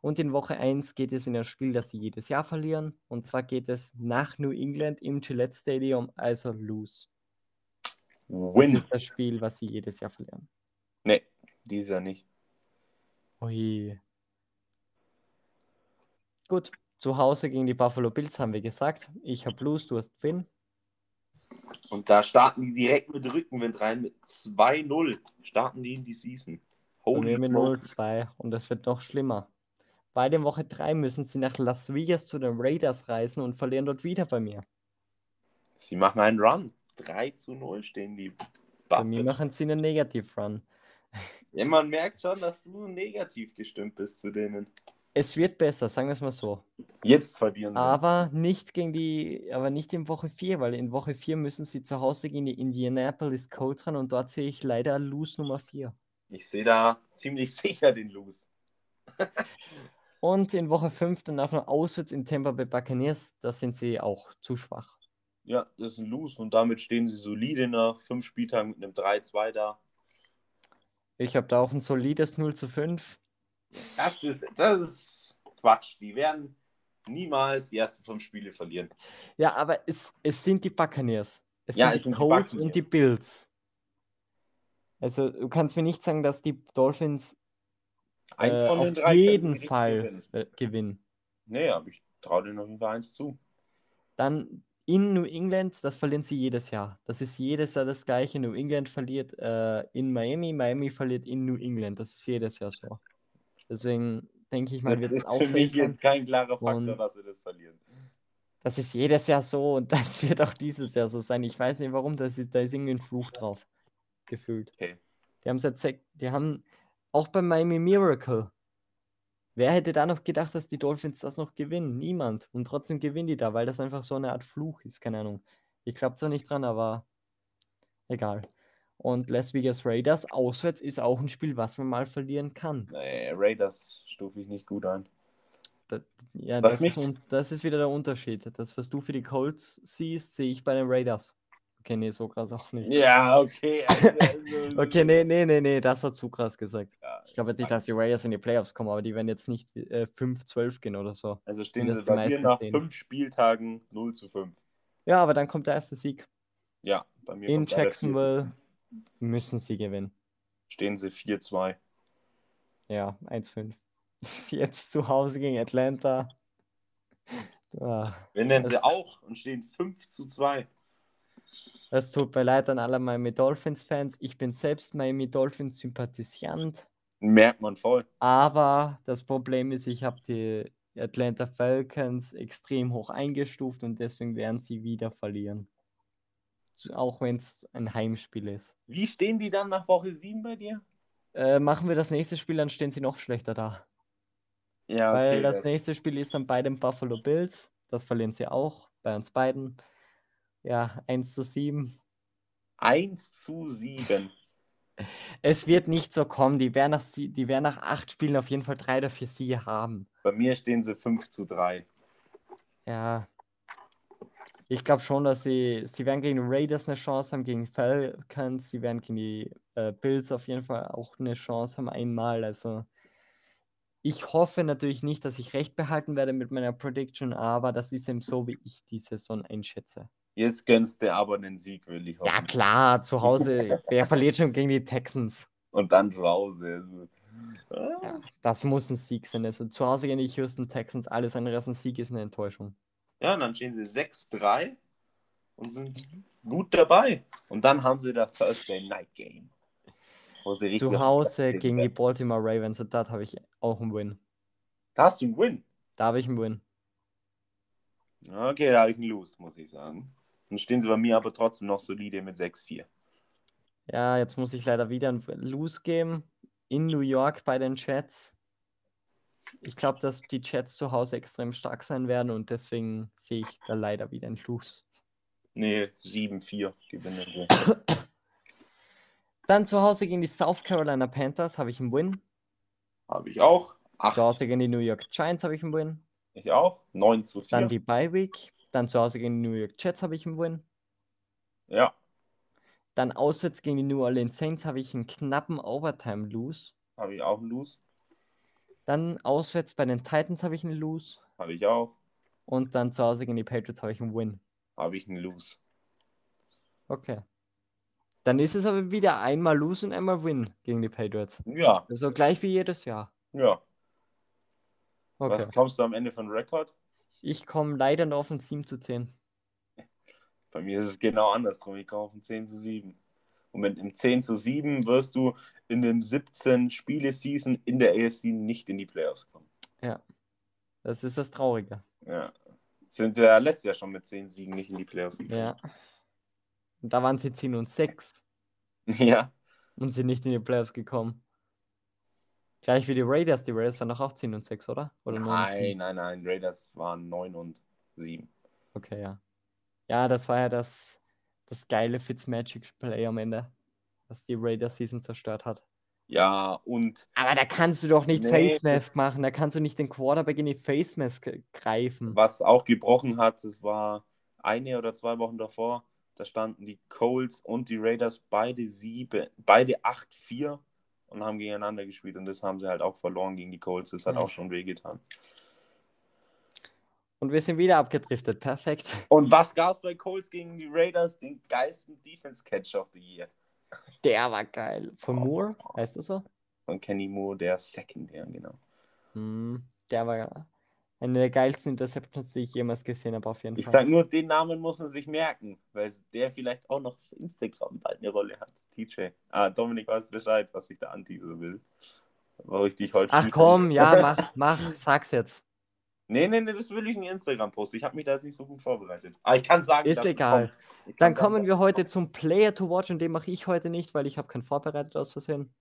Und in Woche 1 geht es in ein Spiel, das sie jedes Jahr verlieren. Und zwar geht es nach New England im Gillette Stadium, also lose. Das Win. ist das Spiel, was sie jedes Jahr verlieren. Nee, dieser nicht. Ui. Gut, zu Hause gegen die Buffalo Bills haben wir gesagt. Ich habe Lose, du hast Win. Und da starten die direkt mit Rückenwind rein. Mit 2-0 starten die in die Season. Bei Holy mit smoke. 0-2 und das wird noch schlimmer. Beide in Woche 3 müssen sie nach Las Vegas zu den Raiders reisen und verlieren dort wieder bei mir. Sie machen einen Run. 3 zu 0 stehen die Bei mir machen sie einen Negativ-Run. Ja, man merkt schon, dass du negativ gestimmt bist zu denen. Es wird besser, sagen wir es mal so. Jetzt verlieren sie. Aber nicht gegen die, aber nicht in Woche 4, weil in Woche 4 müssen sie zu Hause gegen die Indianapolis Colts ran und dort sehe ich leider Lose Nummer 4. Ich sehe da ziemlich sicher den Lose. Und in Woche 5 danach noch auswärts in Tampa Bay Buccaneers, da sind sie auch zu schwach. Ja, das ist ein Lose und damit stehen sie solide nach fünf Spieltagen mit einem 3-2 da. Ich habe da auch ein solides 0 zu 5. Das ist, das ist Quatsch. Die werden niemals die ersten fünf Spiele verlieren. Ja, aber es, es sind die Buccaneers. Es Ja, sind es die sind die Colts und die. Bills. Also du kannst mir nicht sagen, dass die Dolphins Eins äh, von den auf drei jeden Fall gewinnen. äh, gewinnen. Nee, aber ich traue denen auf jeden Fall eins zu. Dann in New England, das verlieren sie jedes Jahr. Das ist jedes Jahr das gleiche. New England verliert äh, in Miami, Miami verliert in New England. Das ist jedes Jahr so. Deswegen denke ich mal, Das wird es ist auch für mich sein. jetzt kein klarer Faktor, Und- dass sie das verlieren. Das ist jedes Jahr so und das wird auch dieses Jahr so sein. Ich weiß nicht warum, das ist, da ist irgendwie ein Fluch drauf. Gefühlt. Okay. Die haben sech- die haben auch beim Miami Miracle. Wer hätte da noch gedacht, dass die Dolphins das noch gewinnen? Niemand. Und trotzdem gewinnen die da, weil das einfach so eine Art Fluch ist. Keine Ahnung. Ich glaube zwar nicht dran, aber egal. Und Las Vegas Raiders auswärts ist auch ein Spiel, was man mal verlieren kann. Nee, Raiders stufe ich nicht gut ein. Das, ja, das mich- ist, das ist wieder der Unterschied. Das, was du für die Colts siehst, sehe ich bei den Raiders. Okay, nee, so krass auch nicht. Ja, okay. Also, also, Okay, nee, nee, nee, nee, das war zu krass gesagt. Ja, Ich glaube jetzt nicht, dass die Raiders in die Playoffs kommen, aber die werden jetzt nicht äh, 5-12 gehen oder so. also stehen sie bei mir nach stehen. fünf Spieltagen 0 zu 5. Ja, aber dann kommt der erste Sieg. Ja, bei mir In Jacksonville 4-4. müssen sie gewinnen. stehen sie 4-2. Ja, 1-5. Jetzt zu Hause gegen Atlanta. Ah, Gewinnen sie auch und stehen 5 zu 2. Es tut mir leid an alle Miami Dolphins-Fans. Ich bin selbst Miami Dolphins-Sympathisant. Merkt man voll. Aber das Problem ist, ich habe die Atlanta Falcons extrem hoch eingestuft und deswegen werden sie wieder verlieren. Auch wenn es ein Heimspiel ist. Wie stehen die dann nach Woche 7 bei dir? Äh, machen wir das nächste Spiel, dann stehen sie noch schlechter da. Ja, Weil das das- nächste Spiel ist dann bei den Buffalo Bills. Das verlieren sie auch, bei uns beiden. Ja, 1 zu 7. 1 zu 7. Es wird nicht so kommen. Die werden nach, die werden nach acht Spielen auf jeden Fall drei oder vier Siege haben. Bei mir stehen sie 5 zu 3. Ja. Ich glaube schon, dass sie, sie werden gegen die Raiders eine Chance haben, gegen Falcons, sie werden gegen die äh, Bills auf jeden Fall auch eine Chance haben, einmal. Also ich hoffe natürlich nicht, dass ich recht behalten werde mit meiner Prediction, aber das ist eben so, wie ich die Saison einschätze. Jetzt gönnst du aber einen Sieg, will ich hoffen. Ja klar, zu Hause, wer verliert schon gegen die Texans? Und dann zu Hause. Also, ah, Ja, das muss ein Sieg sein. Also zu Hause gegen die Houston Texans, alles andere als ein Sieg ist eine Enttäuschung. Ja, und dann stehen sie 6-3 und sind gut dabei. Und dann haben sie das Thursday Night Game. Wo sie richtig Zu Hause gegen die Baltimore Ravens und dort habe ich auch einen Win. Da hast du einen Win. Da habe ich einen Win. Okay, da habe ich einen Lose, muss ich sagen. Dann stehen sie bei mir aber trotzdem noch solide mit 6-4. Ja, jetzt muss ich leider wieder einen Lose geben. In New York bei den Jets. Ich glaube, dass die Jets zu Hause extrem stark sein werden und deswegen sehe ich da leider wieder einen Lose. Nee, 7-4 gewinnen sie. Dann zu Hause gegen die South Carolina Panthers habe ich einen Win. Habe ich auch. Zu 8. Hause gegen die New York Giants habe ich einen Win. Ich auch. 9 zu 4. Dann die Bye Week. Dann zu Hause gegen die New York Jets habe ich einen Win. ja, Dann auswärts gegen die New Orleans Saints habe ich einen knappen Overtime Lose. habe ich auch einen Lose. Dann auswärts bei den Titans habe ich einen Lose. Habe ich auch. Und dann zu Hause gegen die Patriots habe ich einen Win. Habe ich einen Lose. Okay. Dann ist es aber wieder einmal Lose und einmal Win gegen die Patriots. Ja, Also gleich wie jedes Jahr. ja. Okay. Was kommst du am Ende von Rekord? Ich komme leider nur auf ein 7 zu 10. Bei mir ist es genau andersrum. Ich komme auf ein 10 zu 7. Und mit einem 10 zu 7 wirst du in dem 17 Spiele-Season in der AFC nicht in die Playoffs kommen. Das ist das Traurige. Ja. Sind ja letztes Jahr schon mit 10 Siegen nicht in die Playoffs gekommen. Ja. Und da waren sie 10 und 6 Ja. und sind nicht in die Playoffs gekommen. Gleich wie die Raiders. Die Raiders waren doch auch 10 und 6, oder? oder Nein, nein, nein. Raiders waren 9 und 7. Okay, ja. Ja, das war ja das, das geile Fitzmagic-Play am Ende, was die Raiders-Season zerstört hat. Ja, und Aber da kannst du doch nicht Nee, Face Mask machen, da kannst du nicht den Quarterback in die Face Mask greifen. was auch gebrochen hat, es war eine oder zwei Wochen davor, da standen die Colts und die Raiders beide sieben, beide 8-4 und haben gegeneinander gespielt und das haben sie halt auch verloren gegen die Colts. Das hat Ja. auch schon wehgetan. Und wir sind wieder abgedriftet, perfekt. Und was gab es bei Colts gegen die Raiders? Den geilsten Defense-Catch of the Year. Der war geil. Von Oh. Moore, heißt das so? Von Kenny Moore, der Secondär, genau. Hm, der war eine der geilsten Interceptions, die ich jemals gesehen habe, auf jeden Ich Fall. sag nur, den Namen muss man sich merken, weil der vielleicht auch noch auf Instagram bald eine Rolle hat. TJ. Ah, Dominik weiß Bescheid, was ich da anteasern will. Warum ich dich heute Ach komm, ja, mach, mach, sag's jetzt. Nee, nee, nee, das will ich in Instagram posten. Ich habe mich da jetzt nicht so gut vorbereitet. Aber ich kann sagen, Ist egal. Ich Dann sagen, kommen wir heute kommt. zum Player to Watch und den mache ich heute nicht, weil ich habe keinen vorbereitet aus Versehen.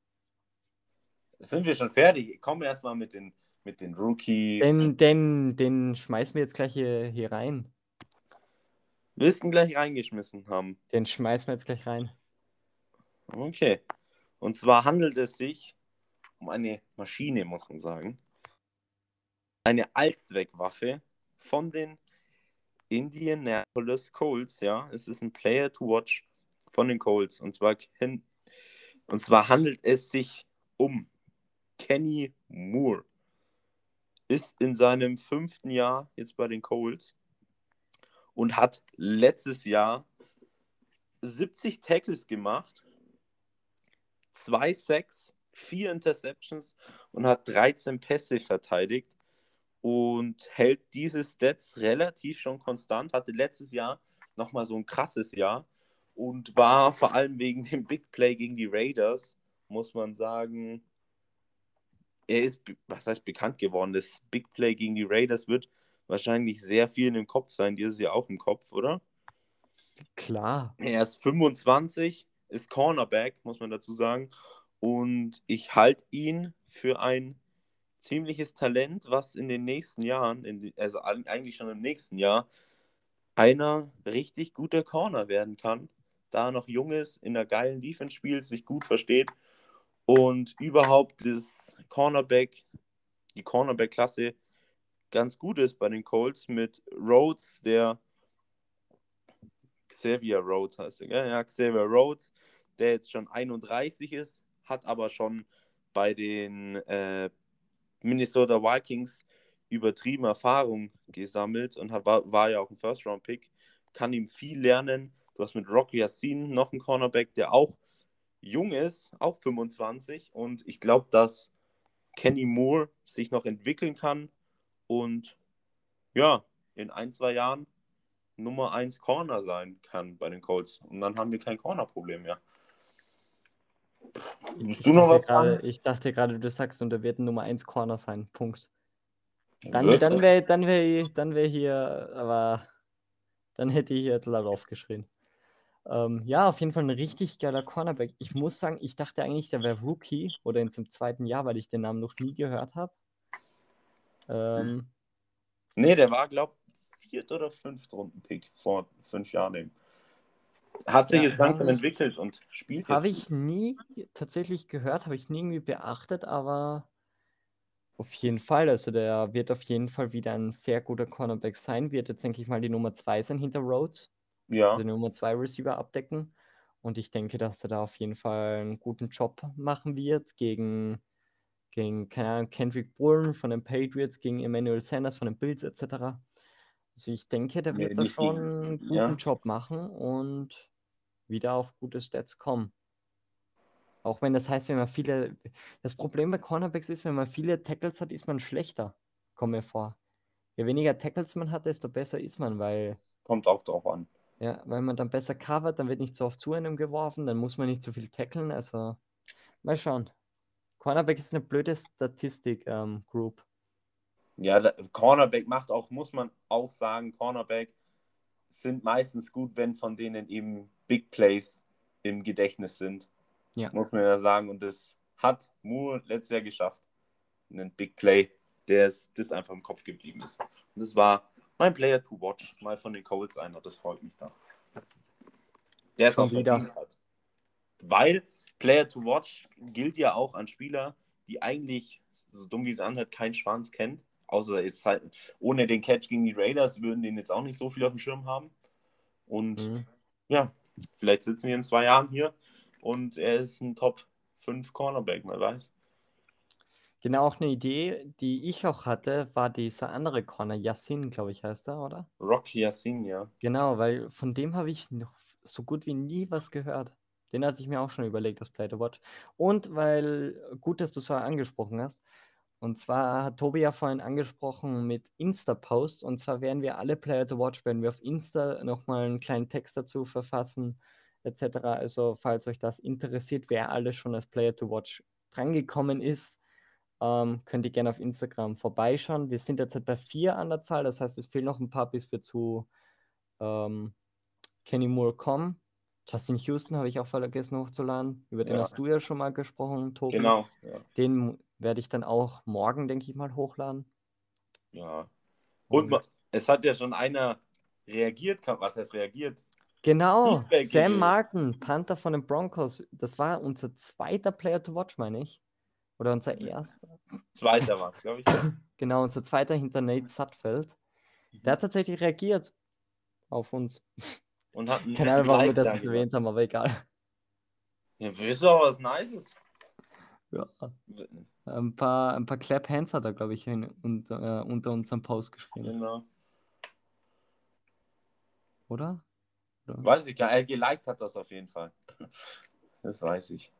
Sind wir schon fertig? Kommen wir erstmal mit den, mit den Rookies. Den, den, den schmeißen wir jetzt gleich hier, hier rein. Willst du ihn gleich reingeschmissen haben? Den schmeißen wir jetzt gleich rein. Okay. Und zwar handelt es sich um eine Maschine, muss man sagen. Eine Allzweckwaffe von den Indianapolis Colts, ja. Es ist ein Player to watch von den Colts. Und zwar, und zwar handelt es sich um Kenny Moore. Ist in seinem fünften Jahr jetzt bei den Colts und hat letztes Jahr 70 Tackles gemacht, 2 Sacks, 4 Interceptions und hat 13 Pässe verteidigt und hält diese Stats relativ schon konstant. Hatte letztes Jahr nochmal so ein krasses Jahr und war vor allem wegen dem Big Play gegen die Raiders, muss man sagen, er ist, was heißt bekannt geworden, das Big Play gegen die Raiders wird wahrscheinlich sehr viel im Kopf sein, dieses Jahr auch im Kopf, oder? Klar. Er ist 25, ist Cornerback, muss man dazu sagen. Und ich halte ihn für ein ziemliches Talent, was in den nächsten Jahren, in, also eigentlich schon im nächsten Jahr, einer richtig guter Corner werden kann, da er noch jung ist, in einer geilen Defense spielt, sich gut versteht und überhaupt das Cornerback, die Cornerback-Klasse ganz gut ist bei den Colts mit Rhodes, der Xavier Rhodes heißt er, ja, Xavier Rhodes, der jetzt schon 31 ist, hat aber schon bei den äh, Minnesota Vikings übertrieben Erfahrung gesammelt und war, war ja auch ein First-Round-Pick, kann ihm viel lernen. Du hast mit Rocky Yassin noch einen Cornerback, der auch jung ist, auch 25. Und ich glaube, dass Kenny Moore sich noch entwickeln kann und ja, in ein, zwei Jahren Nummer 1 Corner sein kann bei den Colts. Und dann haben wir kein Corner-Problem mehr. Willst du noch was sagen? Ich dachte gerade, du sagst, und er wird Nummer 1 Corner sein. Punkt. Dann, dann wäre dann wär, dann wär hier, aber dann hätte ich jetzt laut aufgeschrien. Ähm, ja, auf jeden Fall ein richtig geiler Cornerback. Ich muss sagen, ich dachte eigentlich, der wäre Rookie oder in seinem zweiten Jahr, weil ich den Namen noch nie gehört habe. Ähm, nee, der war, glaube ich, viert oder fünft Runden-Pick vor fünf Jahren. Hat sich ja, jetzt langsam entwickelt und spielt jetzt. Habe ich nie tatsächlich gehört, habe ich nie irgendwie beachtet, aber auf jeden Fall. Also der wird auf jeden Fall wieder ein sehr guter Cornerback sein. Wird jetzt, denke ich mal, die Nummer 2 sein hinter Rhodes. Ja. Also Nummer 2 Receiver abdecken. Und ich denke, dass er da auf jeden Fall einen guten Job machen wird gegen, gegen keine Ahnung, Kendrick Bourne von den Patriots, gegen Emmanuel Sanders von den Bills etc. Also ich denke, der wird nee, da schon einen guten ja. Job machen und wieder auf gute Stats kommen. Auch wenn das heißt, wenn man viele. Das Problem bei Cornerbacks ist, wenn man viele Tackles hat, ist man schlechter. Kommt mir vor. Je weniger Tackles man hat, desto besser ist man, weil. Kommt auch drauf an. Ja, weil man dann besser covert, dann wird nicht so oft zu einem geworfen, dann muss man nicht so viel tackeln. Also, mal schauen. Cornerback ist eine blöde Statistik-Group. Ähm, ja, Cornerback macht auch, muss man auch sagen, Cornerback sind meistens gut, wenn von denen eben Big Plays im Gedächtnis sind. Ja. Muss man ja sagen. Und das hat Moore letztes Jahr geschafft. Einen Big Play, der ist, das einfach im Kopf geblieben ist. Und das war mein Player to watch, mal von den Colts einer. Das freut mich da. Der ist auch wieder. Hat. Weil Player to watch gilt ja auch an Spieler, die eigentlich, so dumm wie es anhört, keinen Schwanz kennt außer jetzt halt, ohne den Catch gegen die Raiders würden den jetzt auch nicht so viel auf dem Schirm haben. Und mhm. ja, vielleicht sitzen wir in zwei Jahren hier und er ist ein Top 5 Cornerback, man weiß. Genau, auch eine Idee, die ich auch hatte, war dieser andere Corner, Yassin, glaube ich, heißt er, oder? Rocky Yassin, ja. Genau, weil von dem habe ich noch so gut wie nie was gehört. Den hatte ich mir auch schon überlegt, das Play to Watch. Und weil, gut, dass du es vorher angesprochen hast, und zwar hat Tobi ja vorhin angesprochen mit Insta-Posts. Und zwar werden wir alle Player to Watch, werden wir auf Insta nochmal einen kleinen Text dazu verfassen, etc. Also, falls euch das interessiert, wer alles schon als Player to Watch drangekommen ist, ähm, könnt ihr gerne auf Instagram vorbeischauen. Wir sind derzeit bei vier an der Zahl, das heißt, es fehlen noch ein paar, bis wir zu ähm, Kenny Moore kommen. Justin Houston habe ich auch vergessen hochzuladen. Über den ja. hast du ja schon mal gesprochen, Tobi. Genau. Ja. Den werde ich dann auch morgen, denke ich mal, hochladen. Ja. Und, Und es hat ja schon einer reagiert, was heißt reagiert? Genau, Feedback Sam gegeben. Martin, Panther von den Broncos. Das war unser zweiter Player to watch, meine ich. Oder unser erster. Zweiter war es, glaube ich. genau, unser zweiter hinter Nate Sutfeld. Der hat tatsächlich reagiert. auf uns. Und hat Keine Ahnung, warum wir das da nicht erwähnt haben, aber egal. Ja, willst du auch was Nices? Ja. Ein paar, ein paar Clap Hands hat er, glaube ich, hin, unter, äh, unter unserem Post geschrieben, Genau. oder? oder? Weiß ich gar nicht. Er geliked hat das auf jeden Fall. Das weiß ich.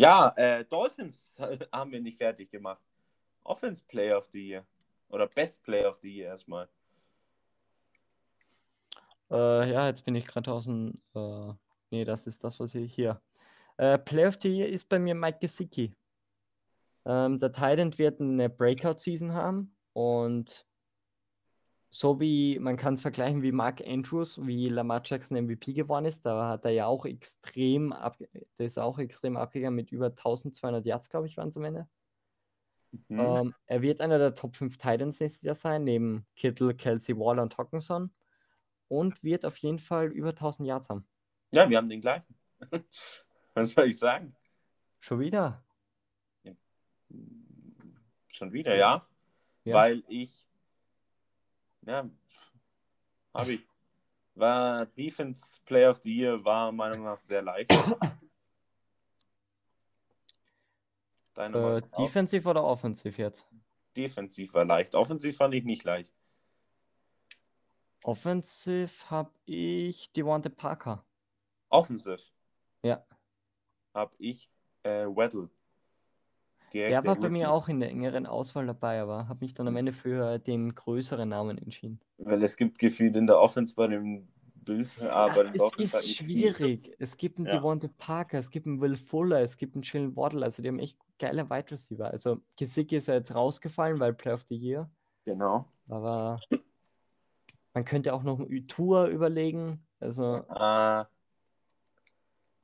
Ja, äh, Dolphins haben wir nicht fertig gemacht. Offense Player of the Year. Oder Best Player of the Year erstmal. Äh, ja, jetzt bin ich gerade außen. Äh, nee, das ist das, was ich hier. Äh, Play of the Year ist bei mir Mike Gesicki. Ähm, der Titan wird eine Breakout-Season haben und so wie man kann es vergleichen wie Mark Andrews, wie Lamar Jackson MVP geworden ist, da hat er ja auch extrem ab, der ist auch extrem abgegangen mit über 1200 Yards, glaube ich, waren es am Ende. Mhm. Ähm, er wird einer der Top 5 Titans nächstes Jahr sein, neben Kittle, Kelsey, Waller und Hawkinson. Und wird auf jeden Fall über 1000 Yards haben. Ja, wir haben den gleichen. Was soll ich sagen? Schon wieder. Schon wieder, ja. Ja. Weil ich, ja, habe ich, war Defense Player of the Year, war meiner Meinung nach sehr leicht. Äh, defensiv oder offensiv jetzt? Defensiv war leicht. Offensiv fand ich nicht leicht. Offensiv habe ich Devonte Parker. Offensiv Ja. habe ich äh, Weddle. Direkt Der war bei mir auch in der engeren Auswahl dabei, aber habe mich dann am Ende für den größeren Namen entschieden. Weil es gibt gefühlt in der Offense bei den Bills, aber Ja, es ist nicht viel. schwierig. Es gibt einen Ja. Devonte Parker, es gibt einen Will Fuller, es gibt einen Jalen Waddle. Also die haben echt geile Wide Receiver. Also Gesicki ist ja jetzt rausgefallen, weil Play of the Year. Genau. Aber man könnte auch noch einen Tour überlegen. Also Äh,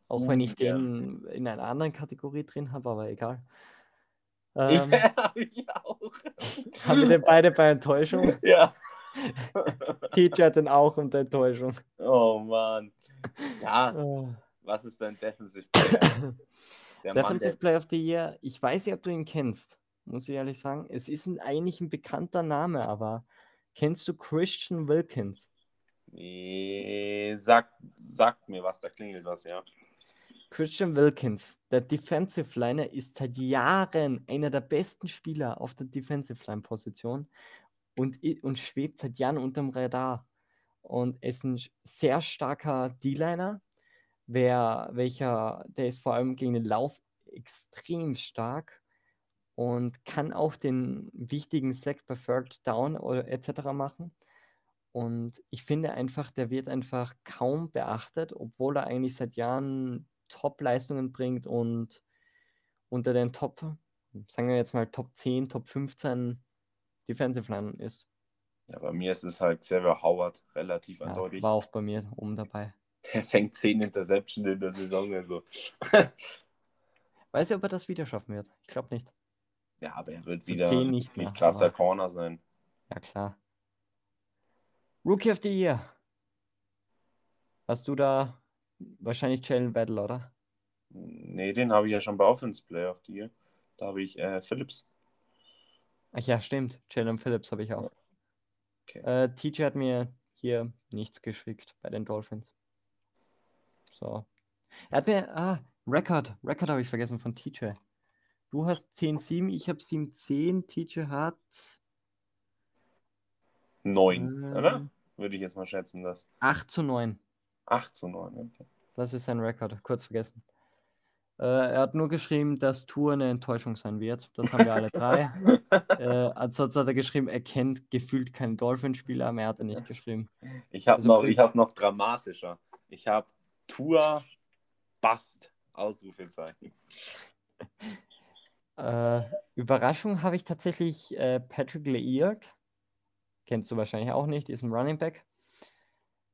auch wenn ich ja. den in einer anderen Kategorie drin habe, aber egal. Ähm, habe ich auch. haben wir denn beide bei Enttäuschung? Ja. TJ hat den auch unter Enttäuschung. Oh Mann. Ja, Äh, was ist dein Defensive Player? Der Defensive Mann, Player of the Year, ich weiß nicht, ob du ihn kennst, muss ich ehrlich sagen. Es ist ein, eigentlich ein bekannter Name, aber kennst du Christian Wilkins? nee, sag, sagt mir was, da klingelt was, ja. Christian Wilkins, der Defensive Liner, ist seit Jahren einer der besten Spieler auf der Defensive Line Position und, und schwebt seit Jahren unterm Radar. Und ist ein sehr starker D-Liner, wer, welcher, der ist vor allem gegen den Lauf extrem stark und kann auch den wichtigen Sack bei Third Down oder etc. machen. Und ich finde einfach, der wird einfach kaum beachtet, obwohl er eigentlich seit Jahren Top-Leistungen bringt und unter den Top, sagen wir jetzt mal Top 10, Top 15 Defensive Line ist. Ja, bei mir ist es halt Xavier Howard relativ Ja, eindeutig. war auch bei mir oben dabei. Der fängt 10 Interception in der Saison. Also. Weiß ich, ob er das wieder schaffen wird. Ich glaube nicht. ja, aber er wird wieder 10 ein nicht mehr, krasser Corner sein. Ja, klar. Rookie of the Year. Hast du da wahrscheinlich Jalen Battle, oder? Nee, den habe ich ja schon bei Offense Player of the Year. Da habe ich äh, Phillips. Ach ja, stimmt. Jalen Phillips habe ich auch. Okay. Äh, TJ hat mir hier nichts geschickt bei den Dolphins. So. Er hat mir, ah, Record. Record habe ich vergessen von TJ. Du hast 10-7, ich habe 7-10. TJ hat 9, äh, oder? Würde ich jetzt mal schätzen, das 8 zu 9. 8 zu 9. Okay. Das ist sein Rekord, kurz vergessen. Äh, er hat nur geschrieben, dass Tour eine Enttäuschung sein wird. Das haben wir alle drei. äh, ansonsten hat er geschrieben, er kennt gefühlt keinen Dolphinspieler, mehr hat er nicht geschrieben. Ich habe Also noch, ich noch dramatischer. Ich habe Tour Bast Ausrufezeichen. Äh, Überraschung habe ich tatsächlich äh, Patrick Leard. Kennst du wahrscheinlich auch nicht, ist ein Running Back.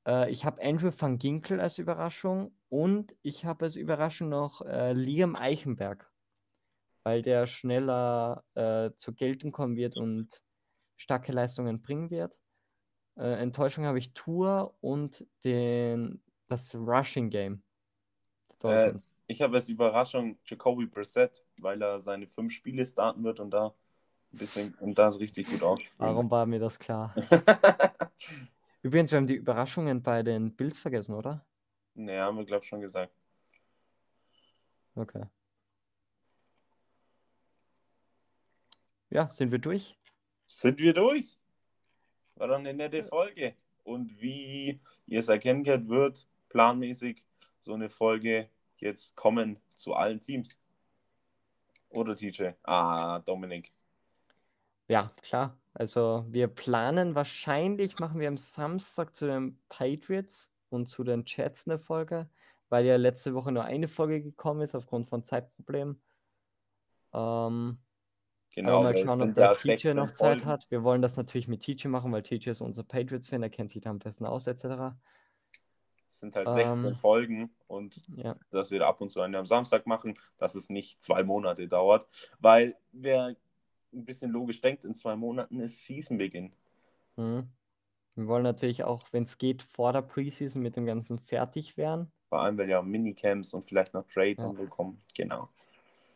Äh, ich habe Andrew van Ginkel als Überraschung und ich habe als Überraschung noch äh, Liam Eichenberg, weil der schneller äh, zur Geltung kommen wird und starke Leistungen bringen wird. Äh, Enttäuschung habe ich Tour und den, das Rushing Game. Äh. Ich habe als Überraschung Jacoby Brissett, weil er seine fünf Spiele starten wird und da ein bisschen und da ist richtig gut ausspielt. Warum war mir das klar? Übrigens, wir haben die Überraschungen bei den Bills vergessen, oder? Ne, haben wir, glaube ich, schon gesagt. Okay. Ja, sind wir durch? Sind wir durch? War dann eine nette Folge. Und wie ihr es erkennen könnt, wird planmäßig so eine Folge jetzt kommen zu allen Teams. Oder TJ? Ah, Dominik. Ja, klar. Also wir planen wahrscheinlich, machen wir am Samstag zu den Patriots und zu den Jets eine Folge, weil ja letzte Woche nur eine Folge gekommen ist aufgrund von Zeitproblemen. Ähm, Genau, mal schauen, ob der 16 noch Zeit Folgen. hat. Wir wollen das natürlich mit TJ machen, weil TJ ist unser Patriots-Fan, der kennt sich da am besten aus, etc. Es sind halt 16 Ähm, Folgen und Ja, dass wir da ab und zu eine am Samstag machen, dass es nicht zwei Monate dauert. Weil wer ein bisschen logisch denkt, in zwei Monaten ist Season-Beginn. mhm. Wir wollen natürlich auch, wenn es geht, vor der Preseason mit dem Ganzen fertig werden. Vor allem, weil ja Minicamps und vielleicht noch Trades Ja. und so kommen. Genau.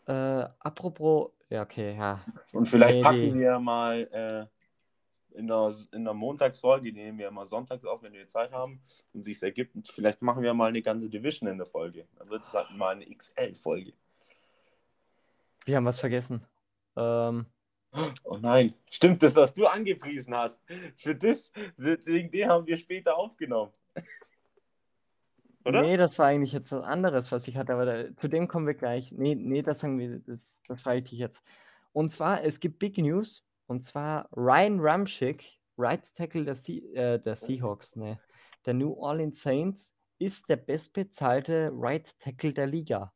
Äh, apropos, ja, okay, ja. Und vielleicht packen wir mal äh, in, der, in der Montagsfolge, die nehmen wir mal sonntags auf, wenn wir Zeit haben und sich ergibt. Und vielleicht machen wir mal eine ganze Division in der Folge. Dann wird es halt mal eine XL-Folge. Wir haben was vergessen. Ähm, Oh nein, stimmt das, was du angepriesen hast? Für das, wegen dem haben wir später aufgenommen. Oder? Nee, das war eigentlich jetzt was anderes, was ich hatte, aber da, zu dem kommen wir gleich. Nee, nee, das sagen wir, das, das frage ich dich jetzt. Und zwar, es gibt Big News, und zwar Ryan Ramchick, Right Tackle der, Se äh, der Seahawks, ne, der New Orleans Saints, ist der bestbezahlte Right Tackle der Liga.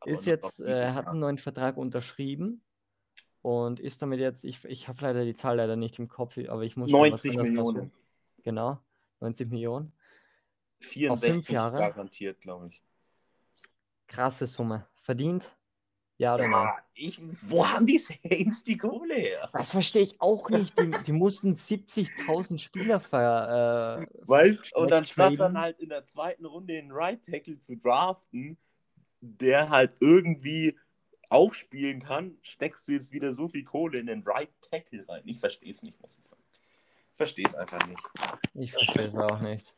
Aber Ist jetzt, äh, hat einen neuen Vertrag unterschrieben und ist damit jetzt, ich, ich habe leider die Zahl leider nicht im Kopf, aber ich muss schon was 90 anderes Millionen. raussuchen. Genau, 90 Millionen. 64 Jahre? garantiert, glaube ich. Krasse Summe. Verdient? Ja oder nein? Ja, ich, wo haben die Saints die Kohle her? Das verstehe ich auch nicht. Die, die mussten 70.000 Spieler ver. Äh, Weißt und dann statt dann halt in der zweiten Runde den Right Tackle zu draften, der halt irgendwie auch spielen kann, steckst du jetzt wieder so viel Kohle in den Right Tackle rein. Ich verstehe es nicht, muss ich sagen. Ich verstehe es einfach nicht. ich verstehe es auch nicht.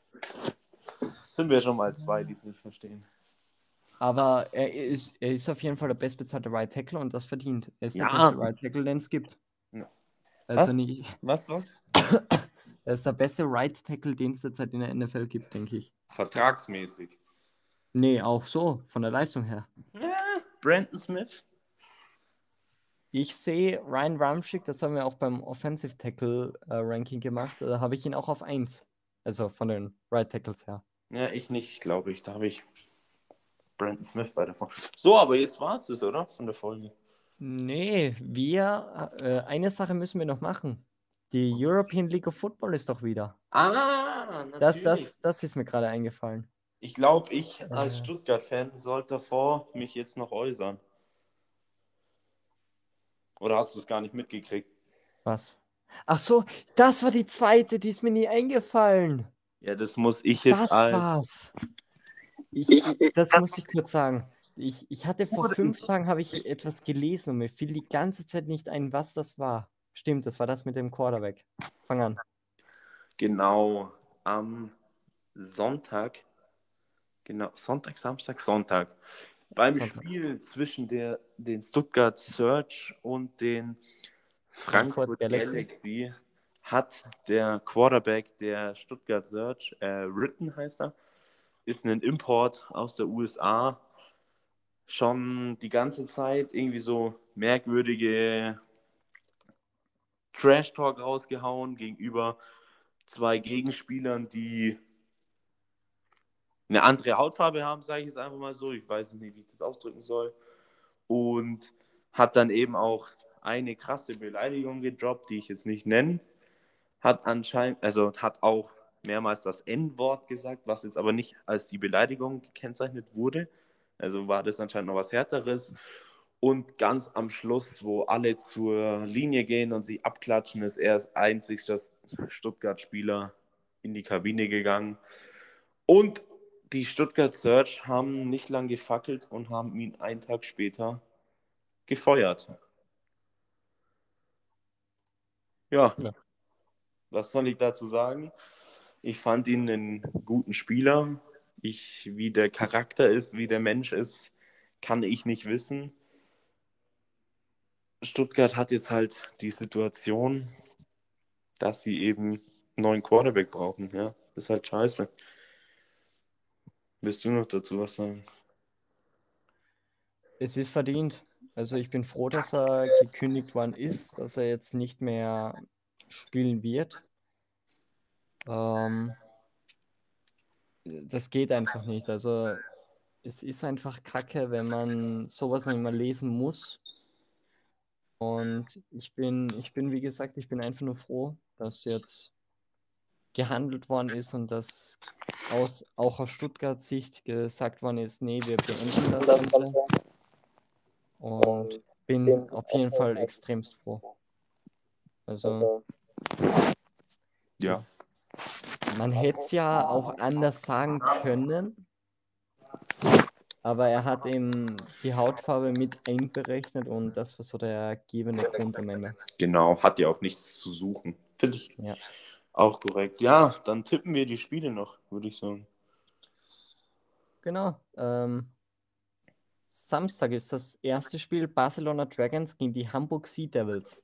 Sind wir schon mal zwei, die es nicht verstehen. Aber er ist, er ist auf jeden Fall der bestbezahlte Right Tackle und das verdient. Er ist Ja. der beste Right Tackle, den es gibt. Ja. Also Was? nicht, Was, was? er ist der beste Right Tackle, den es derzeit in der NFL gibt, denke ich. Vertragsmäßig. Nee, auch so, von der Leistung her. Ja, Brandon Smith. Ich sehe Ryan Ramchick, das haben wir auch beim Offensive Tackle äh, Ranking gemacht, da habe ich ihn auch auf 1. Also von den Right Tackles her. Ja, ich nicht, glaube ich. Da habe ich Brandon Smith weiter vor. So, aber jetzt war es das, oder? Von der Folge. Nee, wir, äh, eine Sache müssen wir noch machen. Die European League of Football ist doch wieder. Ah, natürlich. Das, das, das ist mir gerade eingefallen. Ich glaube, ich als Äh. Stuttgart-Fan sollte davor mich jetzt noch äußern. Oder hast du es gar nicht mitgekriegt? Was? Ach so, das war die zweite, die ist mir nie eingefallen. Ja, das muss ich jetzt Das als. war's. Ich, ich, das muss ich kurz sagen. Ich, ich hatte vor fünf Tagen habe ich etwas gelesen und mir fiel die ganze Zeit nicht ein, was das war. Stimmt, das war das mit dem Quarterback. Fang an. Genau, am Sonntag, genau, Sonntag, Samstag, Sonntag, beim Sonntag. Spiel zwischen der, den Stuttgart Search und den Frankfurt Frankfurt Galaxy. Galaxy hat der Quarterback der Stuttgart Search, äh, Ritten heißt er, ist ein Import aus der USA, schon die ganze Zeit irgendwie so merkwürdige Trash-Talk rausgehauen gegenüber zwei Gegenspielern, die eine andere Hautfarbe haben, sage ich jetzt einfach mal so. Ich weiß nicht, wie ich das ausdrücken soll. Und hat dann eben auch eine krasse Beleidigung gedroppt, die ich jetzt nicht nenne. Hat anscheinend, also hat auch mehrmals das N-Wort gesagt, was jetzt aber nicht als die Beleidigung gekennzeichnet wurde. Also war das anscheinend noch was Härteres. Und ganz am Schluss, wo alle zur Linie gehen und sich abklatschen, ist er als einzig das Stuttgart-Spieler in die Kabine gegangen. Und die Stuttgart Search haben nicht lang gefackelt und haben ihn einen Tag später gefeuert. Ja, Ja. was soll ich dazu sagen? Ich fand ihn einen guten Spieler. Ich, wie der Charakter ist, wie der Mensch ist, kann ich nicht wissen. Stuttgart hat jetzt halt die Situation, dass sie eben einen neuen Quarterback brauchen. Ja, das ist halt scheiße. Willst du noch dazu was sagen? Es ist verdient. Also ich bin froh, dass er gekündigt worden ist, dass er jetzt nicht mehr spielen wird. Ähm, das geht einfach nicht. Also es ist einfach kacke, wenn man sowas noch immer lesen muss. Und ich bin, ich bin, wie gesagt, ich bin einfach nur froh, dass jetzt gehandelt worden ist und dass aus, auch aus Stuttgart Sicht gesagt worden ist, nee, wir beenden das Ganze. Und bin auf jeden Fall extremst froh. Also, Ja. das, man hätte es ja auch anders sagen können, aber er hat eben die Hautfarbe mit einberechnet und das war so der gebende Grund am Ende. Genau, hat ja auch nichts zu suchen. Finde ich Ja. Auch korrekt. Ja, dann tippen wir die Spiele noch, würde ich sagen. Genau. Ähm, Samstag ist das erste Spiel Barcelona Dragons gegen die Hamburg Sea Devils.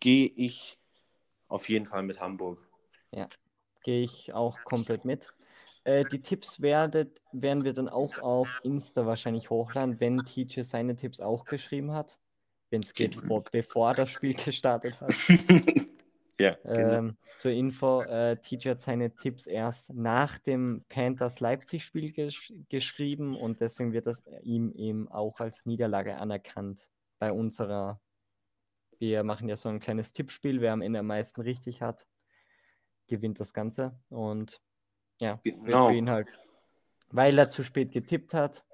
Gehe ich auf jeden Fall mit Hamburg. Gehe ich auch komplett mit. Äh, die Tipps werdet, werden wir dann auch auf Insta wahrscheinlich hochladen, wenn TJ seine Tipps auch geschrieben hat. Wenn es geht, vor, bevor das Spiel gestartet hat. ja, genau. Ähm, zur Info, äh, TJ hat seine Tipps erst nach dem Panthers-Leipzig-Spiel gesch geschrieben und deswegen wird das ihm eben auch als Niederlage anerkannt bei unserer. Wir machen ja so ein kleines Tippspiel, wer am Ende am meisten richtig hat, gewinnt das Ganze. Und ja, Genau. für ihn halt, weil er zu spät getippt hat,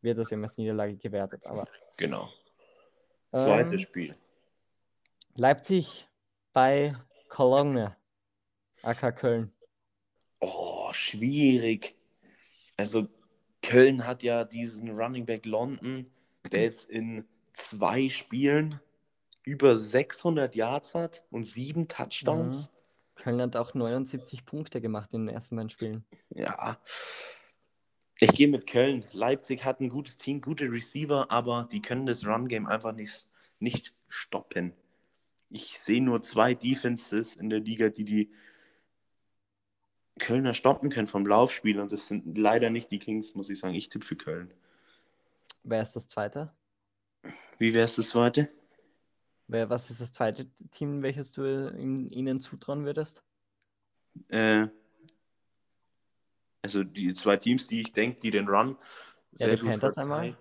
wird das ihm als Niederlage gewertet. Aber Genau. Zweites ähm, Spiel. Leipzig bei Cologne, AK Köln. Oh, schwierig. Also Köln hat ja diesen Running Back London, der jetzt in zwei Spielen über 600 Yards hat und sieben Touchdowns. Köln hat auch 79 Punkte gemacht in den ersten beiden Spielen. Ja. Ich gehe mit Köln. Leipzig hat ein gutes Team, gute Receiver, aber die können das Run-Game einfach nicht, nicht stoppen. Ich sehe nur zwei Defenses in der Liga, die die Kölner stoppen können vom Laufspiel und das sind leider nicht die Kings, muss ich sagen. Ich tippe für Köln. Wer ist das zweite? Wie wäre es das zweite? Wer, was ist das zweite Team, welches du in, ihnen zutrauen würdest? Äh, also die zwei Teams, die ich denke, die den Run Ja, sehr gut verteidigen. einmal.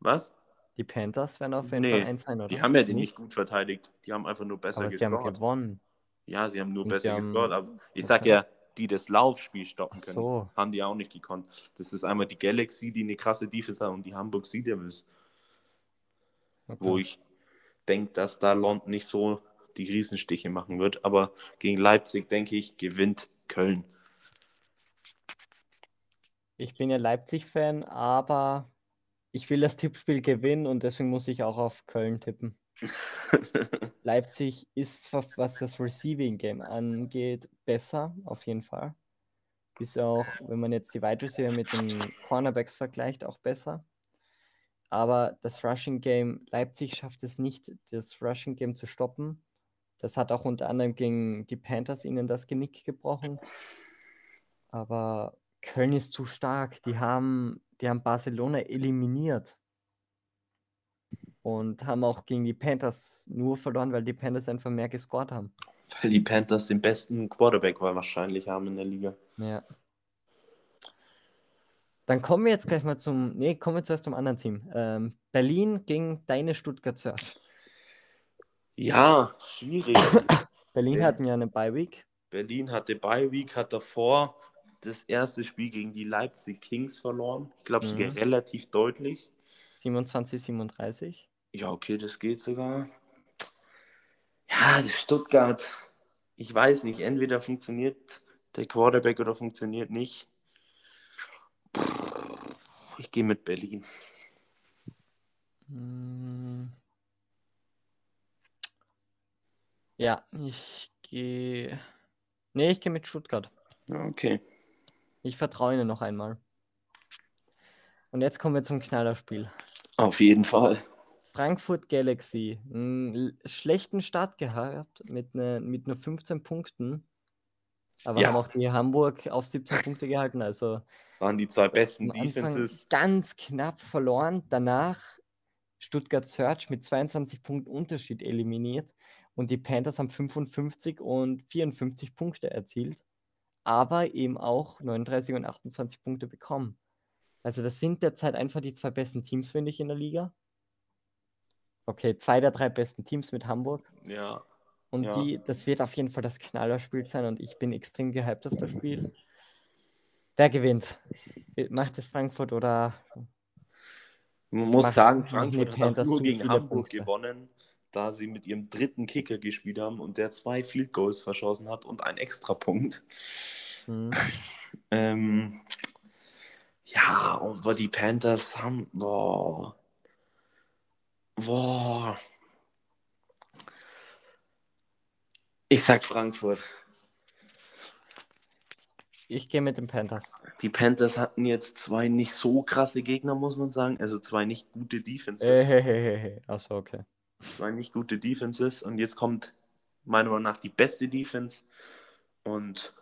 Was? Die Panthers werden auf jeden Nee, Fall eins sein, oder? Die haben ja den nicht gut verteidigt. Die haben einfach nur besser Aber sie haben gescored. gewonnen. Ja, sie haben nur Und besser haben- gescored, aber ich okay. sag ja, die das Laufspiel stoppen können, so. haben die auch nicht gekonnt. Das ist einmal die Galaxy, die eine krasse Defense hat und die Hamburg Sea Devils, Okay. wo ich denke, dass da London nicht so die Riesenstiche machen wird, aber gegen Leipzig, denke ich, gewinnt Köln. Ich bin ja Leipzig-Fan, aber ich will das Tippspiel gewinnen und deswegen muss ich auch auf Köln tippen. Leipzig ist zwar, was das Receiving Game angeht, besser, auf jeden Fall. Ist auch, wenn man jetzt die Wide Receiver mit den Cornerbacks vergleicht, auch besser. Aber das Rushing Game, Leipzig schafft es nicht, das Rushing Game zu stoppen. Das hat auch unter anderem gegen die Panthers ihnen das Genick gebrochen. Aber Köln ist zu stark. Die haben, die haben Barcelona eliminiert. Und haben auch gegen die Panthers nur verloren, weil die Panthers einfach mehr gescored haben. Weil die Panthers den besten Quarterback wahrscheinlich haben in der Liga. Ja. Dann kommen wir jetzt gleich mal zum. Nee, kommen wir zuerst zum anderen Team. Ähm, Berlin gegen deine Stuttgart Surf. Ja, schwierig. Berlin Ja. hatten ja eine Bye Week. Berlin hatte Bye Week, hat davor das erste Spiel gegen die Leipzig Kings verloren. Ich glaube sogar Mhm. relativ deutlich. 27, 37. Ja, okay, das geht sogar. Ja, Stuttgart. Ich weiß nicht, entweder funktioniert der Quarterback oder funktioniert nicht. Ich gehe mit Berlin. Mm. Ja, ich gehe. Nee, ich gehe mit Stuttgart. Okay. Ich vertraue ihnen noch einmal. Und jetzt kommen wir zum Knallerspiel. Auf jeden Fall. Frankfurt Galaxy. Einen schlechten Start gehabt mit, ne, mit nur 15 Punkten. Aber Ja. haben auch die Hamburg auf 17 Punkte gehalten. Also Waren die zwei besten Defenses. ganz knapp verloren. Danach Stuttgart Search mit 22 Punkten Unterschied eliminiert. Und die Panthers haben 55 und 54 Punkte erzielt. Aber eben auch 39 und 28 Punkte bekommen. Also das sind derzeit einfach die zwei besten Teams, finde ich, in der Liga. Okay, zwei der drei besten Teams mit Hamburg. Ja. Und Ja. die, das wird auf jeden Fall das Knallerspiel sein und ich bin extrem gehypt auf das Spiel. Wer gewinnt? Macht es Frankfurt oder Man muss sagen, Frankfurt hat nur gegen Hamburg Punkte. gewonnen, da sie mit ihrem dritten Kicker gespielt haben und der zwei Field Goals verschossen hat und einen Extrapunkt. hm, Ähm, ja, und die Panthers haben. Boah. Boah. Ich sag Frankfurt. ich gehe mit den Panthers. Die Panthers hatten jetzt zwei nicht so krasse Gegner, muss man sagen. Also zwei nicht gute Defenses. Hey, hey, hey, hey. Achso, okay. Zwei nicht gute Defenses. Und jetzt kommt meiner Meinung nach die beste Defense. Und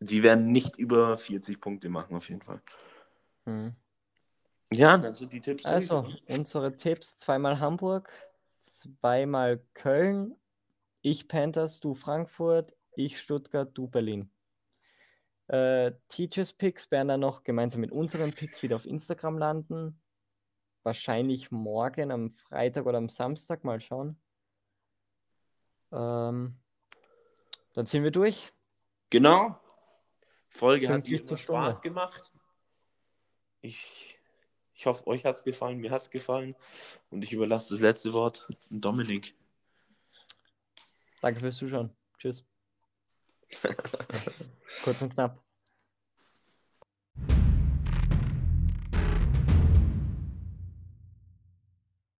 die werden nicht über 40 Punkte machen, auf jeden Fall. Hm. Ja, dann sind die Tipps. Also, durch. unsere Tipps: zweimal Hamburg, zweimal Köln, ich Panthers, du Frankfurt, ich Stuttgart, du Berlin. Äh, Teachers Picks werden dann noch gemeinsam mit unseren Picks wieder auf Instagram landen. Wahrscheinlich morgen am Freitag oder am Samstag, mal schauen. Ähm, dann sind wir durch. Genau. Folge hat zur immer Stunde. Spaß gemacht. Ich, ich hoffe, euch hat es gefallen, mir hat es gefallen. Und ich überlasse das letzte Wort an Dominik. Danke fürs Zuschauen. Tschüss. Kurz und knapp.